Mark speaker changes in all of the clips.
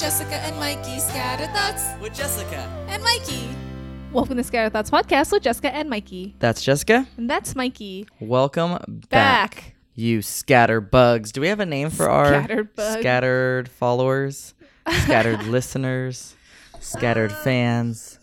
Speaker 1: Jessica and Mikey. Scatter thoughts
Speaker 2: with Jessica.
Speaker 1: and Mikey. Welcome to Scatter Thoughts Podcast with Jessica and Mikey.
Speaker 2: That's Jessica.
Speaker 1: And that's Mikey.
Speaker 2: Welcome back,
Speaker 1: Back.
Speaker 2: you scatter bugs. Do we have a name for our
Speaker 1: Scattered bug.
Speaker 2: scattered followers, scattered listeners, scattered fans?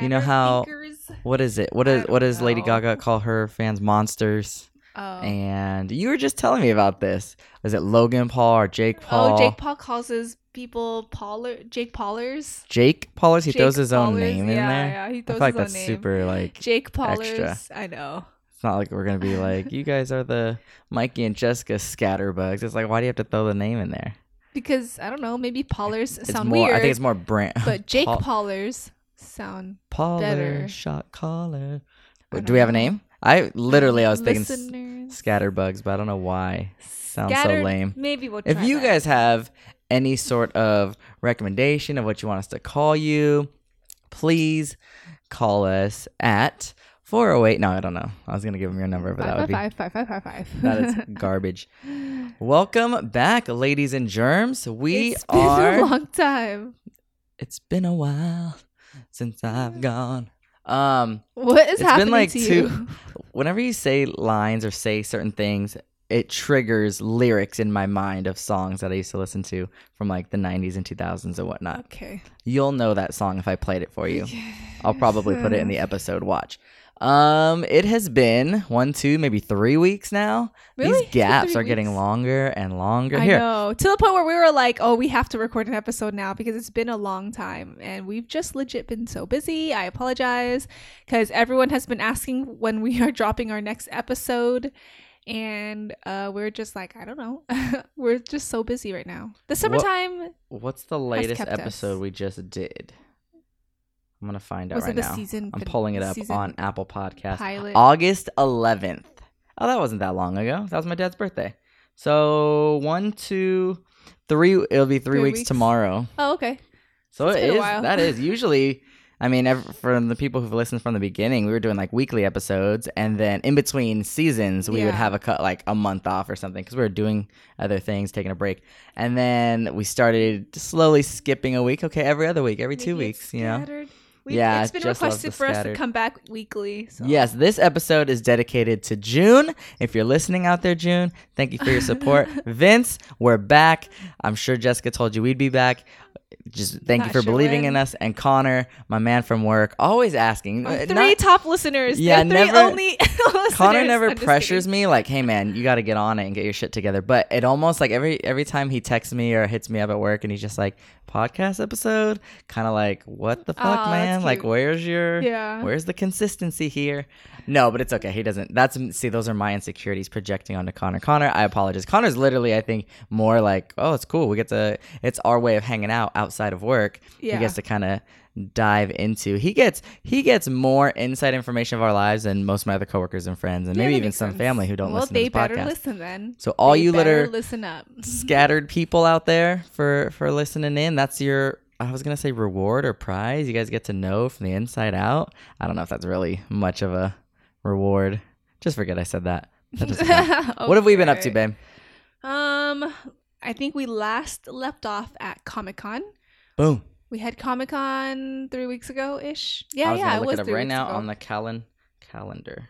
Speaker 2: You know
Speaker 1: Scattered
Speaker 2: how-
Speaker 1: thinkers.
Speaker 2: What is it? What is what does Lady. Gaga call her fans? Monsters.
Speaker 1: Oh.
Speaker 2: And you were just telling me about this. Was it Logan Paul or Jake Paul?
Speaker 1: Oh, Jake Paul calls his people Pauler, Jake Paulers.
Speaker 2: Jake Paulers. He
Speaker 1: Jake
Speaker 2: throws his own name in
Speaker 1: yeah,
Speaker 2: there.
Speaker 1: Yeah, he
Speaker 2: I feel like
Speaker 1: his own
Speaker 2: that's
Speaker 1: name.
Speaker 2: super like
Speaker 1: Jake Paulers.
Speaker 2: extra.
Speaker 1: I know.
Speaker 2: It's not like we're gonna be like, you guys are the Mikey and Jessica scatterbugs. It's like, why do you have to throw the name in there?
Speaker 1: Because I don't know, maybe Paulers
Speaker 2: It's
Speaker 1: sound
Speaker 2: more.
Speaker 1: weird.
Speaker 2: I think it's more brand.
Speaker 1: but Jake
Speaker 2: Paul-
Speaker 1: Paulers sound
Speaker 2: Paller,
Speaker 1: better.
Speaker 2: shot caller. Do we have a name? I literally I was thinking s- scatterbugs, but I don't know why. Sounds so lame.
Speaker 1: Maybe we'll.
Speaker 2: If you
Speaker 1: that.
Speaker 2: guys have any sort of recommendation of what you want us to call you, please call us at 408. No, I don't know. I was going to give them your number, but that would
Speaker 1: Five,
Speaker 2: be
Speaker 1: five, five, five, five, five.
Speaker 2: that is garbage. Welcome back, ladies and germs. We
Speaker 1: It's been
Speaker 2: are
Speaker 1: a long time.
Speaker 2: It's been a while since I've gone. Um
Speaker 1: What is
Speaker 2: It's been
Speaker 1: happening
Speaker 2: like
Speaker 1: to
Speaker 2: two-
Speaker 1: you?
Speaker 2: whenever you say lines or say certain things, it triggers lyrics in my mind of songs that I used to listen to from like the 90s and 2000s and whatnot.
Speaker 1: Okay.
Speaker 2: You'll know that song if I played it for you. I'll probably put it in the episode watch. Um, it has been one, two, maybe three weeks now.
Speaker 1: Really?
Speaker 2: These gaps are getting
Speaker 1: weeks?
Speaker 2: longer and longer.
Speaker 1: I
Speaker 2: Here,
Speaker 1: know. To the point where we were like, oh, we have to record an episode now because it's been a long time and we've just legit been so busy. I apologize because everyone has been asking when we are dropping our next episode. And uh, we're just like, I don't know. we're just so busy right now. The summertime
Speaker 2: what's the latest
Speaker 1: kept us.
Speaker 2: episode we just did? I'm gonna find out
Speaker 1: was
Speaker 2: right
Speaker 1: it the
Speaker 2: now.
Speaker 1: season?
Speaker 2: I'm
Speaker 1: fin-
Speaker 2: pulling it up
Speaker 1: season
Speaker 2: on Apple Podcast.
Speaker 1: pilot.
Speaker 2: August 11th. Oh, that wasn't that long ago. That was my dad's birthday. So one, two, three. It'll be three,
Speaker 1: Three
Speaker 2: weeks,
Speaker 1: weeks.
Speaker 2: tomorrow.
Speaker 1: oh, okay.
Speaker 2: So
Speaker 1: It's
Speaker 2: it
Speaker 1: been a
Speaker 2: is.
Speaker 1: while.
Speaker 2: That is usually. I mean, ev- for the people who've listened from the beginning, we were doing like weekly episodes, and then in between seasons, we would have a cut like a month off or something because we were doing other things, taking a break, and then we started slowly skipping a week. Okay, every other week, every two
Speaker 1: Maybe it's
Speaker 2: weeks, you know.
Speaker 1: scattered. We've-
Speaker 2: Yeah,
Speaker 1: it's been requested for us to come back weekly. So.
Speaker 2: Yes, this episode is dedicated to June. If you're listening out there, June, thank you for your support. Vince, we're back. I'm sure Jessica told you we'd be back. Just thank you for
Speaker 1: sure
Speaker 2: believing
Speaker 1: when.
Speaker 2: in us. And Connor, my man from work, always asking.
Speaker 1: Our
Speaker 2: uh,
Speaker 1: three
Speaker 2: not-
Speaker 1: top listeners.
Speaker 2: Yeah,
Speaker 1: three
Speaker 2: never-
Speaker 1: only.
Speaker 2: Connor never pressures me like, "Hey man, you got to get on it and get your shit together." But it almost like every every time he texts me or hits me up at work and he's just like, "Podcast episode," kind of like, "What the fuck,
Speaker 1: that's
Speaker 2: man? Like, where's your
Speaker 1: Yeah.
Speaker 2: Where's the consistency here? No, but it's okay. He doesn't. That's see, those are my insecurities projecting onto Connor. Connor, I apologize. Connor's literally, I think, more like, oh, it's cool. We get to. It's our way of hanging out outside of work.
Speaker 1: Yeah.
Speaker 2: He gets to kind of dive into. He gets he gets more inside information of our lives than most of my other coworkers and friends, and
Speaker 1: Yeah,
Speaker 2: maybe even some
Speaker 1: sense.
Speaker 2: family who don't listen.
Speaker 1: well,
Speaker 2: listen
Speaker 1: they
Speaker 2: to this
Speaker 1: better
Speaker 2: podcast.
Speaker 1: listen then.
Speaker 2: So all
Speaker 1: They
Speaker 2: you litter
Speaker 1: listen up.
Speaker 2: scattered people out there for for listening in, that's your. I was gonna say reward or prize. You guys get to know from the inside out. I don't know if that's really much of a reward. Just forget I said that. That doesn't. What have we been up to,
Speaker 1: Okay.
Speaker 2: babe?
Speaker 1: Um, I think we last left off at Comic Con.
Speaker 2: Boom.
Speaker 1: We had Comic Con three weeks ago ish.
Speaker 2: I
Speaker 1: Yeah,
Speaker 2: was
Speaker 1: yeah,
Speaker 2: gonna
Speaker 1: it
Speaker 2: look
Speaker 1: was
Speaker 2: it up right
Speaker 1: weeks
Speaker 2: now
Speaker 1: ago.
Speaker 2: on the calen calendar.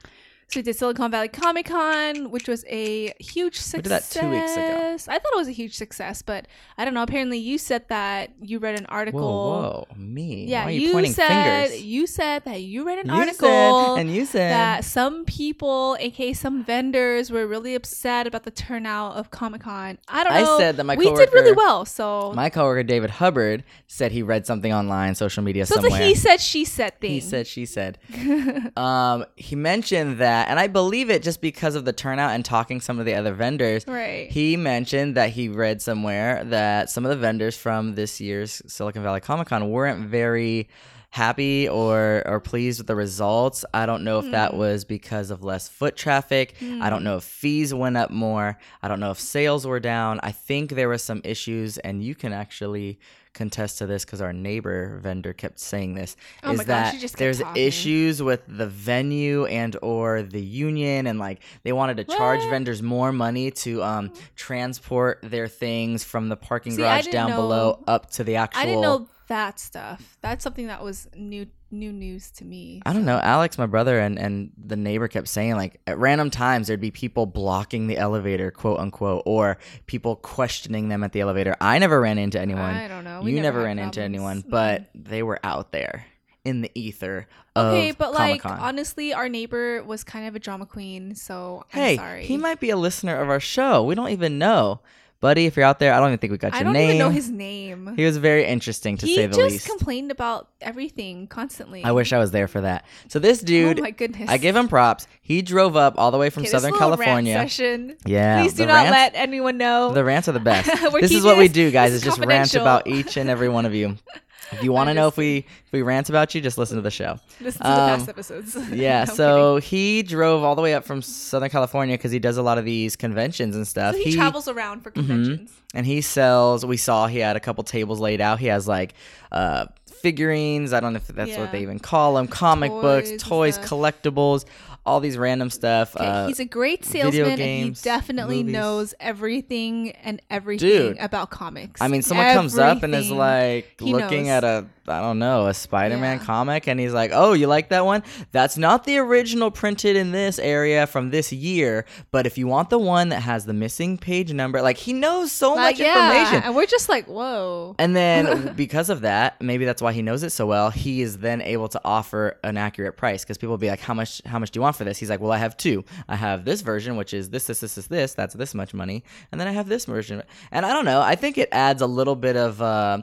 Speaker 1: So we did Silicon Valley Comic Con, which was a huge success.
Speaker 2: We did that two weeks ago.
Speaker 1: I thought it was a huge success, but I don't know. Apparently, you said that you read an article.
Speaker 2: Whoa, whoa, me.
Speaker 1: Yeah,
Speaker 2: Why are you,
Speaker 1: you,
Speaker 2: pointing
Speaker 1: said
Speaker 2: fingers?
Speaker 1: you said that you read an
Speaker 2: You
Speaker 1: article
Speaker 2: said, and you said
Speaker 1: that some people, aka some vendors, were really upset about the turnout of Comic Con. I don't
Speaker 2: I
Speaker 1: know.
Speaker 2: said that my
Speaker 1: we did really well. So
Speaker 2: my coworker David Hubbard said he read something online, social media
Speaker 1: so
Speaker 2: somewhere.
Speaker 1: a he said she said thing.
Speaker 2: He said, she said. um, he mentioned that, and I believe it just because of the turnout and talking some of the other vendors.
Speaker 1: right.
Speaker 2: He mentioned that he read somewhere that some of the vendors from this year's Silicon Valley Comic Con weren't very happy or or pleased with the results. I don't know if that
Speaker 1: Hmm.
Speaker 2: was because of less foot traffic. I don't know if fees went up more. I don't know if sales were down. I think there was some issues, and you can actually contest to this because our neighbor vendor kept saying this
Speaker 1: Oh
Speaker 2: is
Speaker 1: gosh,
Speaker 2: that
Speaker 1: just
Speaker 2: there's
Speaker 1: talking.
Speaker 2: issues with the venue and or the union and like they wanted to charge vendors more money to um transport their things from the parking
Speaker 1: See,
Speaker 2: garage down below up to the actual
Speaker 1: I didn't know that stuff. That's something that was new new news to me.
Speaker 2: I don't know. Alex, my brother, and, and the neighbor kept saying, like, at random times, there'd be people blocking the elevator, quote unquote, or people questioning them at the elevator. I never ran into anyone.
Speaker 1: I don't know. We
Speaker 2: you never
Speaker 1: had
Speaker 2: ran into anyone,
Speaker 1: Mm.
Speaker 2: but they were out there in the ether of
Speaker 1: okay, but like
Speaker 2: Comic-Con.
Speaker 1: honestly, our neighbor was kind of a drama queen, so I'm
Speaker 2: hey,
Speaker 1: sorry.
Speaker 2: he might be a listener of our show. We don't even know. Buddy, if you're out there, I don't even think we got your name.
Speaker 1: I don't
Speaker 2: name.
Speaker 1: even know his name.
Speaker 2: He was very interesting, to
Speaker 1: he
Speaker 2: say the
Speaker 1: just
Speaker 2: least.
Speaker 1: complained about everything constantly.
Speaker 2: I wish I was there for that. So this oh dude,
Speaker 1: oh my goodness.
Speaker 2: I give him props. He drove up all the way from
Speaker 1: Okay, this
Speaker 2: Southern
Speaker 1: little rant
Speaker 2: California.
Speaker 1: session.
Speaker 2: Yeah,
Speaker 1: Please do
Speaker 2: the
Speaker 1: not
Speaker 2: rants-
Speaker 1: let anyone know.
Speaker 2: The rants are the best.
Speaker 1: We're
Speaker 2: this is
Speaker 1: keeping
Speaker 2: what we
Speaker 1: this-
Speaker 2: do, guys.
Speaker 1: this
Speaker 2: Is
Speaker 1: is
Speaker 2: just rant
Speaker 1: confidential.
Speaker 2: about each and every one of you. If you want to know if we if we rant about you, just listen to the show.
Speaker 1: Listen to the
Speaker 2: Um,
Speaker 1: past episodes.
Speaker 2: Yeah.
Speaker 1: No,
Speaker 2: so he drove all the way up from Southern California because he does a lot of these conventions and stuff.
Speaker 1: so he, travels around for conventions.
Speaker 2: and he sells. We saw he had a couple tables laid out. He has like uh, figurines. I don't know if that's
Speaker 1: Yeah.
Speaker 2: what they even call them. Comic books,
Speaker 1: Toys and
Speaker 2: toys, collectibles, all these random stuff.
Speaker 1: Okay,
Speaker 2: uh,
Speaker 1: he's a great salesman, and he definitely
Speaker 2: movies.
Speaker 1: knows everything and everything
Speaker 2: Dude.
Speaker 1: about comics.
Speaker 2: I mean, someone comes up and is like
Speaker 1: He
Speaker 2: looking
Speaker 1: knows.
Speaker 2: at a, I don't know, a Spider-Man
Speaker 1: Yeah.
Speaker 2: comic, and he's like, "Oh, you like that one? That's not the original printed in this area from this year, but if you want the one that has the missing page number, like he knows so
Speaker 1: like,
Speaker 2: much
Speaker 1: yeah,
Speaker 2: information."
Speaker 1: and we're just like, whoa.
Speaker 2: And then because of that, maybe that's why he knows it so well. He is then able to offer an accurate price because people will be like, "How much? How much do you want for this?" He's like, "Well, I have two. I have this version, which is this, this, this, this, this. That's this much money, and then I have this version." And I don't know. I think it adds a little bit of uh,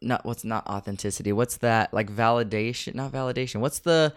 Speaker 2: not what's not authenticity. What's that like validation? Not validation. What's the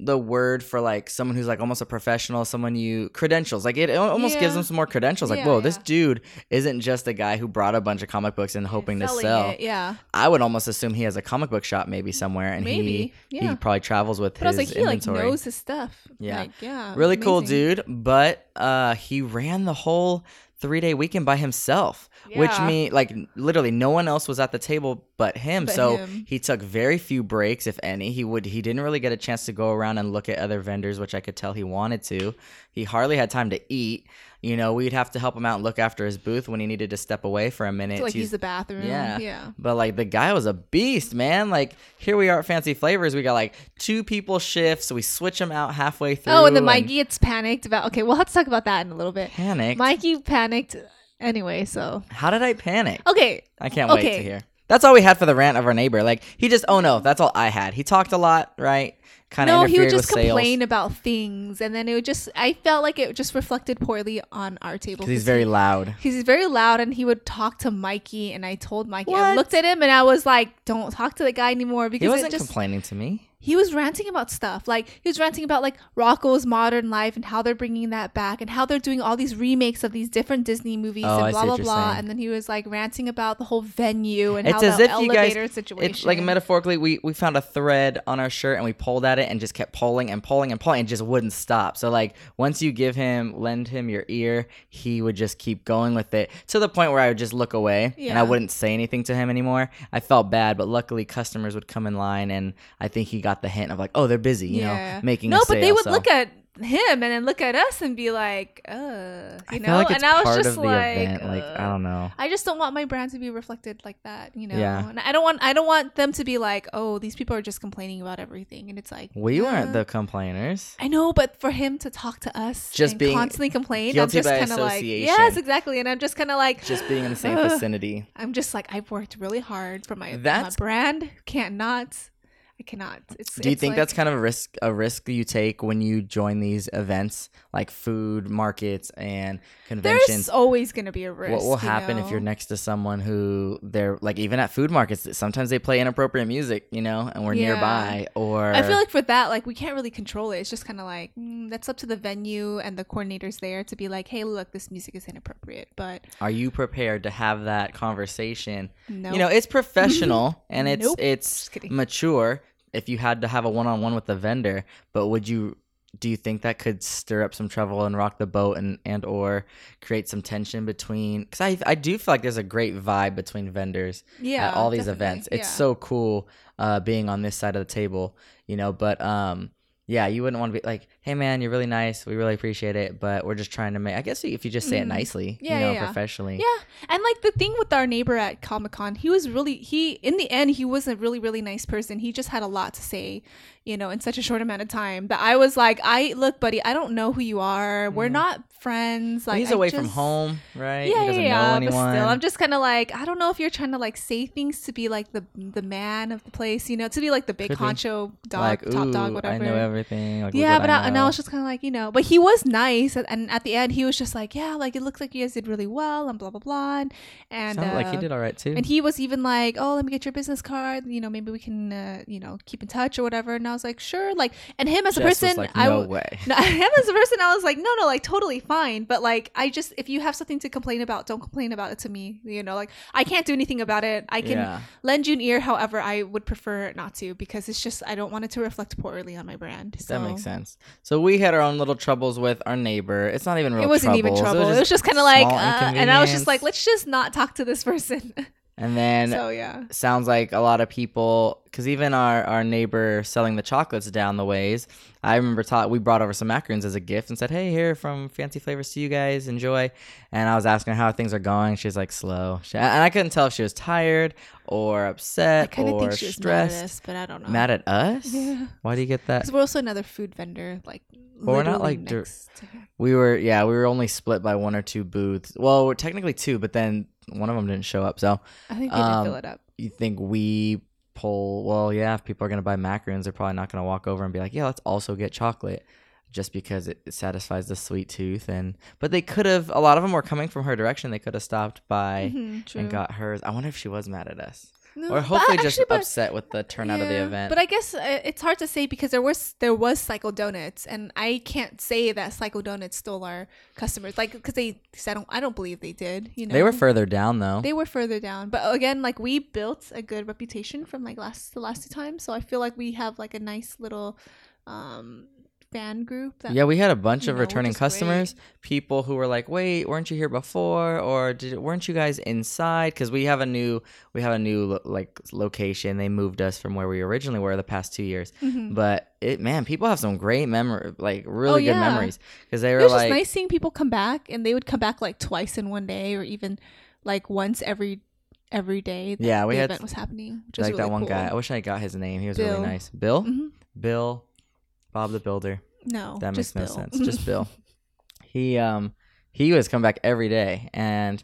Speaker 2: the word for like someone who's like almost a professional, someone you credentials. Like it, al- almost gives them some more credentials. Like,
Speaker 1: Yeah,
Speaker 2: whoa, this dude isn't just a guy who brought a bunch of comic books and hoping to sell.
Speaker 1: it, yeah.
Speaker 2: I would almost assume he has a comic book shop maybe somewhere, and
Speaker 1: Maybe,
Speaker 2: he
Speaker 1: yeah.
Speaker 2: he probably travels with
Speaker 1: But I
Speaker 2: his
Speaker 1: was like, he like
Speaker 2: inventory.
Speaker 1: knows his stuff.
Speaker 2: Yeah.
Speaker 1: Like, yeah.
Speaker 2: really cool dude, but uh, he ran the whole three day weekend by himself, which
Speaker 1: Yeah.
Speaker 2: mean like literally no one else was at the table but him.
Speaker 1: But
Speaker 2: so
Speaker 1: him.
Speaker 2: he took very few breaks, if any. He would he didn't really get a chance to go around and look at other vendors, which I could tell he wanted to. He hardly had time to eat. You know, we'd have to help him out and look after his booth when he needed to step away for a minute.
Speaker 1: To like
Speaker 2: to
Speaker 1: use the bathroom.
Speaker 2: yeah.
Speaker 1: Yeah.
Speaker 2: But like the guy was a beast, man. Like here we are at Fancy Flavors. We got like two people shifts. So we switch them out halfway through.
Speaker 1: Oh, and then Mikey gets panicked about. Okay, we'll to talk about that in a little bit.
Speaker 2: panicked.
Speaker 1: Mikey panicked anyway, so
Speaker 2: How did I panic?
Speaker 1: okay.
Speaker 2: I can't wait to hear. That's all we had for the rant of our neighbor. Like he just, oh no, that's all I had. He talked a lot, right? Kind of
Speaker 1: No, he would just
Speaker 2: with sales.
Speaker 1: complain about things, and then it would just. I felt like it just reflected poorly on our table.
Speaker 2: Because he's very loud.
Speaker 1: He's very loud, and he would talk to Mikey, and I told Mikey. I looked at him, and I was like, "Don't talk to the guy anymore," because
Speaker 2: He wasn't
Speaker 1: just.
Speaker 2: complaining to me.
Speaker 1: He was ranting about stuff. Like he was ranting about like Rocko's Modern Life and how they're bringing that back and how they're doing all these remakes of these different Disney movies
Speaker 2: Oh,
Speaker 1: and blah blah blah. and then he was like ranting about the whole venue and
Speaker 2: It's
Speaker 1: how
Speaker 2: as
Speaker 1: the
Speaker 2: if you guys-
Speaker 1: elevator situation
Speaker 2: It's like metaphorically, we, we found a thread on our shirt and we pulled at it and just kept pulling and pulling and pulling and just wouldn't stop. So like once you give him, lend him your ear, he would just keep going with it to the point where I would just look away and I wouldn't say anything to him anymore. I felt bad, but luckily customers would come in line and I think he got the hint of like, oh, they're busy, you know, making
Speaker 1: no but they would
Speaker 2: so.
Speaker 1: look at him and then look at us and be like uh you
Speaker 2: I
Speaker 1: know
Speaker 2: like
Speaker 1: and I was just like.
Speaker 2: Like I
Speaker 1: uh,
Speaker 2: don't know.
Speaker 1: I just don't want my brand to be reflected like that, you know.
Speaker 2: Yeah.
Speaker 1: And I don't want I don't want them to be like, "Oh, these people are just complaining about everything." And it's like,
Speaker 2: We weren't
Speaker 1: uh,
Speaker 2: the complainers.
Speaker 1: I know, but for him to talk to us
Speaker 2: Just
Speaker 1: and
Speaker 2: being
Speaker 1: constantly complain, I'm just kind of like, yes, exactly. And I'm just kind of like,
Speaker 2: Just being in the same
Speaker 1: Ugh.
Speaker 2: vicinity.
Speaker 1: I'm just like, I've worked really hard for my, my brand. Can't not. I cannot. It's.
Speaker 2: Do you
Speaker 1: it's
Speaker 2: think
Speaker 1: like-
Speaker 2: that's kind of a risk a risk you take when you join these events like food markets and conventions?
Speaker 1: there's always gonna be a risk?
Speaker 2: what will
Speaker 1: you
Speaker 2: happen if you're next to someone who they're like even at food markets sometimes they play inappropriate music, you know, and we're
Speaker 1: Yeah.
Speaker 2: nearby or
Speaker 1: I feel like for that, like we can't really control it. It's just kind of like mm, that's up to the venue and the coordinators there to be like, hey, look, this music is inappropriate. But
Speaker 2: are you prepared to have that conversation?
Speaker 1: no,
Speaker 2: You know, it's professional and it's
Speaker 1: Nope.
Speaker 2: it's mature if you had to have a one-on-one with the vendor but would you do you think that could stir up some trouble and rock the boat and and or create some tension between because I, I do feel like there's a great vibe between vendors
Speaker 1: Yeah.
Speaker 2: at all these
Speaker 1: definitely.
Speaker 2: events it's
Speaker 1: Yeah.
Speaker 2: so cool uh being on this side of the table you know but um yeah you wouldn't want to be like hey man you're really nice we really appreciate it but we're just trying to make i guess if you just say it
Speaker 1: Mhm.
Speaker 2: nicely
Speaker 1: Yeah,
Speaker 2: you know
Speaker 1: yeah,
Speaker 2: professionally
Speaker 1: Yeah, and like the thing with our neighbor at Comic Con, he was really he in the end he was a really really nice person. He just had a lot to say, you know, in such a short amount of time that I was like, I look, buddy, I don't know who you are. We're
Speaker 2: Mhm.
Speaker 1: not friends. Like
Speaker 2: he's
Speaker 1: I
Speaker 2: away from home right
Speaker 1: Yeah,
Speaker 2: he doesn't
Speaker 1: yeah,
Speaker 2: know
Speaker 1: yeah.
Speaker 2: anyone
Speaker 1: But still, I'm just kind of like, I don't know if you're trying to like say things to be like the the man of the place, you know, to be like the big
Speaker 2: Could be.
Speaker 1: honcho dog,
Speaker 2: like
Speaker 1: top dog, whatever.
Speaker 2: i know everything like,
Speaker 1: yeah, but I, and I was just kind of like, you know, but he was nice, and- and at the end, he was just like, yeah, like it looks like you guys did really well, and blah blah blah, and, and
Speaker 2: Sounded like he
Speaker 1: uh,
Speaker 2: did all right too
Speaker 1: and he was even like, oh, let me get your business card, you know, maybe we can, uh, you know, keep in touch or whatever. And I was like, sure, like, and him as a
Speaker 2: Jess was
Speaker 1: person,
Speaker 2: like,
Speaker 1: I
Speaker 2: no
Speaker 1: w-
Speaker 2: way
Speaker 1: no, him as a person, I was like, no, no, like totally fine. But like, I just, if you have something to complain about, don't complain about it to me. You know, like I can't do anything about it. I can
Speaker 2: yeah
Speaker 1: lend you an ear. However, I would prefer not to because it's just, I don't want it to reflect poorly on my brand. So
Speaker 2: That makes sense. So we had our own little troubles with our neighbor. It's not even real.
Speaker 1: It wasn't even trouble. It was just, kind of like, uh, and I was just like, let's just not talk to this person.
Speaker 2: And then
Speaker 1: so yeah.
Speaker 2: sounds like a lot of people, because even our our neighbor selling the chocolates down the ways. I remember taught we brought over some macaroons as a gift and said, "Hey, here from Fancy Flavors to you guys. Enjoy." And I was asking her how things are going. She's like slow, she, and I couldn't tell if she was tired or
Speaker 1: I
Speaker 2: upset
Speaker 1: kind of
Speaker 2: or
Speaker 1: think she was mad at
Speaker 2: stressed.
Speaker 1: us, but I don't know.
Speaker 2: Mad at us?
Speaker 1: Yeah.
Speaker 2: Why do you get that?
Speaker 1: Because we're also another food vendor, like.
Speaker 2: But we're not, like, dir-
Speaker 1: next to him.
Speaker 2: We were, yeah, we were only split by one or two booths. Well, we're technically two, but then one of them didn't show up. So
Speaker 1: I think they
Speaker 2: Um,
Speaker 1: fill it up.
Speaker 2: you think we pull? Well, yeah, if people are gonna buy macaroons, they're probably not gonna walk over and be like, yeah, let's also get chocolate, just because it satisfies the sweet tooth. And but they could have. A lot of them were coming from her direction. They could have stopped by
Speaker 1: Mhm,
Speaker 2: and got hers. I wonder if she was mad at us,
Speaker 1: No,
Speaker 2: or hopefully just
Speaker 1: actually, but-
Speaker 2: upset with the turnout of the event.
Speaker 1: But I guess uh, it's hard to say because there was there was Psycho Donuts, and I can't say that Psycho Donuts stole our customers, like because they, cause I don't, I don't believe they did. You know,
Speaker 2: they were further down though.
Speaker 1: they were further down, but again, like we built a good reputation from like last the last two times, so I feel like we have like a nice little um fan group. That,
Speaker 2: yeah, we had a bunch of
Speaker 1: know,
Speaker 2: returning
Speaker 1: is great.
Speaker 2: customers, people who were like, "Wait, weren't you here before, or did weren't you guys inside?" Because we have a new we have a new like location. They moved us from where we originally were the past two years,
Speaker 1: Mhm.
Speaker 2: but it man, people have some great memory, like really good
Speaker 1: Oh, yeah.
Speaker 2: memories because they were It
Speaker 1: was
Speaker 2: like,
Speaker 1: just nice seeing people come back, and they would come back like twice in one day, or even like once every every day. That
Speaker 2: Yeah, we
Speaker 1: the
Speaker 2: had
Speaker 1: event was happening. Which was
Speaker 2: like
Speaker 1: really
Speaker 2: that one
Speaker 1: cool.
Speaker 2: guy. I wish I got his name. He was really nice. Bill,
Speaker 1: Mhm.
Speaker 2: Bill, Bob the Builder.
Speaker 1: No,
Speaker 2: That makes
Speaker 1: just
Speaker 2: no
Speaker 1: Bill.
Speaker 2: sense. Just Bill. He um he was come back every day and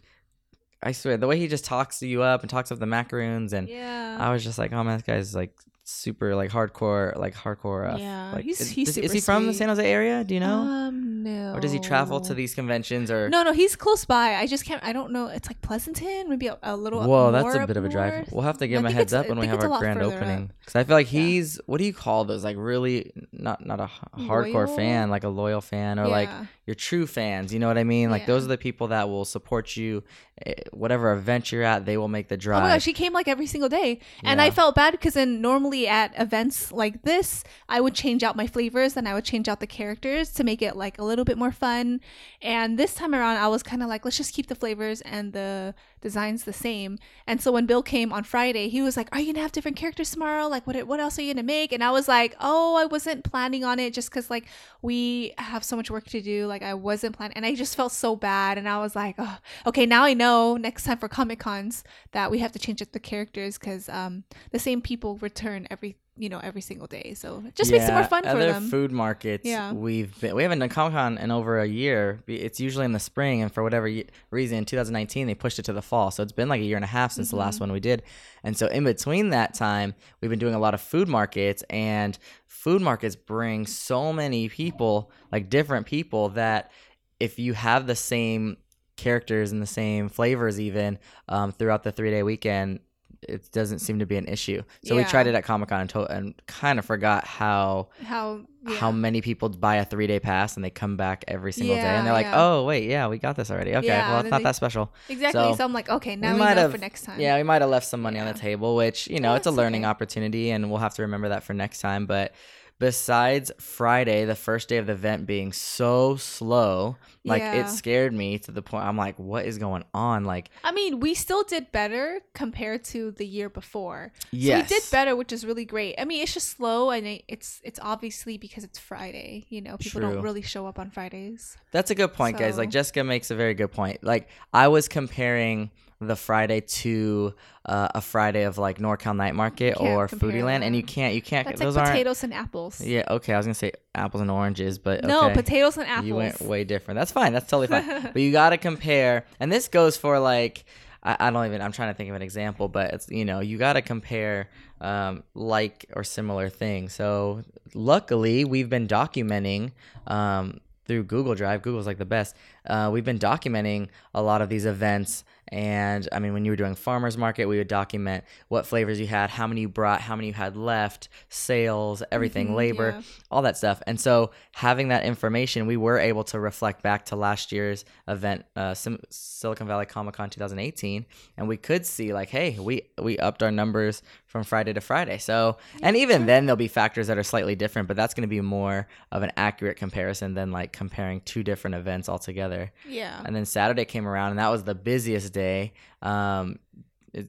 Speaker 2: I swear the way he just talks to you up and talks up the macaroons and
Speaker 1: yeah.
Speaker 2: I was just like, oh man, this guy's like super like hardcore like hardcore uh,
Speaker 1: Yeah,
Speaker 2: like
Speaker 1: he's-
Speaker 2: is,
Speaker 1: he's
Speaker 2: is, is he from the. San Jose area? Do you know?
Speaker 1: Um, no.
Speaker 2: or does he travel to these conventions or
Speaker 1: No, no, he's close by. I just can't. I don't know. It's like Pleasanton, maybe a, a little.
Speaker 2: Whoa, that's a bit of a drive.
Speaker 1: north.
Speaker 2: We'll have to give him a heads up when we have our grand opening. Because I feel like
Speaker 1: Yeah.
Speaker 2: he's what do you call those? Like really not not a hardcore
Speaker 1: Loyal?
Speaker 2: fan, like a loyal fan, or like your true fans. You know what I mean? Like those are the people that will support you, Eh, whatever event you're at. They will make the drive.
Speaker 1: Oh my gosh, he came like every single day, and I felt bad because then normally at events like this, I would change out my flavors and I would change out the characters to make it like a little bit more fun. And this time around, I was kind of like, let's just keep the flavors and the designs the same. And so when Bill came on Friday, he was like, "Are you gonna have different characters tomorrow? Like, what what else are you gonna make?" And I was like, "Oh, I wasn't planning on it just because like we have so much work to do. Like, I wasn't planning, and I just felt so bad. And I was like, oh, okay, now I know next time for Comic Cons that we have to change up the characters because um the same people return every you know every single day. So it just makes it more
Speaker 2: Yeah,
Speaker 1: fun for
Speaker 2: other
Speaker 1: them.
Speaker 2: food markets.
Speaker 1: Yeah.
Speaker 2: we've been, we haven't done Comic Con in over a year. It's usually in the spring, and for whatever ye- reason, in 2019 they pushed it to the fall. So it's been like a year and a half since the
Speaker 1: Mm-hmm.
Speaker 2: last one we did. And so in between that time, we've been doing a lot of food markets, and food markets bring so many people, like different people, that if you have the same characters and the same flavors even um, throughout the three day weekend it doesn't seem to be an issue. So we tried it at Comic Con and, to- and kind of forgot how
Speaker 1: How yeah.
Speaker 2: how many people buy a three day pass and they come back every single day and they're like,
Speaker 1: yeah.
Speaker 2: oh wait, yeah, we got this already. Okay,
Speaker 1: Yeah,
Speaker 2: well it's not
Speaker 1: they-
Speaker 2: that special.
Speaker 1: exactly.
Speaker 2: so
Speaker 1: So, I'm like, okay, now
Speaker 2: we
Speaker 1: we,
Speaker 2: might
Speaker 1: know
Speaker 2: have-
Speaker 1: for next time.
Speaker 2: Yeah, we might have left some money on the table, which you know
Speaker 1: Oh,
Speaker 2: it's a learning
Speaker 1: okay.
Speaker 2: opportunity, and we'll have to remember that for next time. But besides Friday, the first day of the event being so slow, like
Speaker 1: Yeah.
Speaker 2: it scared me to the point I'm like, what is going on? Like,
Speaker 1: I mean, we still did better compared to the year before.
Speaker 2: yes,
Speaker 1: So we did better, which is really great. I mean, it's just slow, and it's it's obviously because it's Friday. You know, people
Speaker 2: True.
Speaker 1: don't really show up on Fridays.
Speaker 2: That's a good point, guys. Like Jessica makes a very good point. Like I was comparing the Friday to uh, a Friday of like NorCal Night Market or Foodieland, and you can't, you can't.
Speaker 1: That's
Speaker 2: those
Speaker 1: like
Speaker 2: aren't.
Speaker 1: potatoes and apples.
Speaker 2: Yeah, okay. I was gonna say apples and oranges, but
Speaker 1: No, potatoes and apples.
Speaker 2: You went way different. That's fine. That's totally fine. but you got to compare, and this goes for like I, I don't even. I'm trying to think of an example, but it's you know you got to compare um, like or similar things. So luckily, we've been documenting. Um, through Google Drive, Google's like the best. Uh, we've been documenting a lot of these events, and I mean, when you were doing farmers market, we would document what flavors you had, how many you brought, how many you had left, sales, everything,
Speaker 1: Mhm,
Speaker 2: labor
Speaker 1: yeah.
Speaker 2: all that stuff. And so having that information, we were able to reflect back to last year's event, uh, Sim- Silicon Valley Comic Con 2018, and we could see like, hey, we we upped our numbers from Friday to Friday. So, and even then, there'll be factors that are slightly different, but that's going to be more of an accurate comparison than like comparing two different events altogether.
Speaker 1: Yeah.
Speaker 2: And then Saturday came around, and that was the busiest day. Um,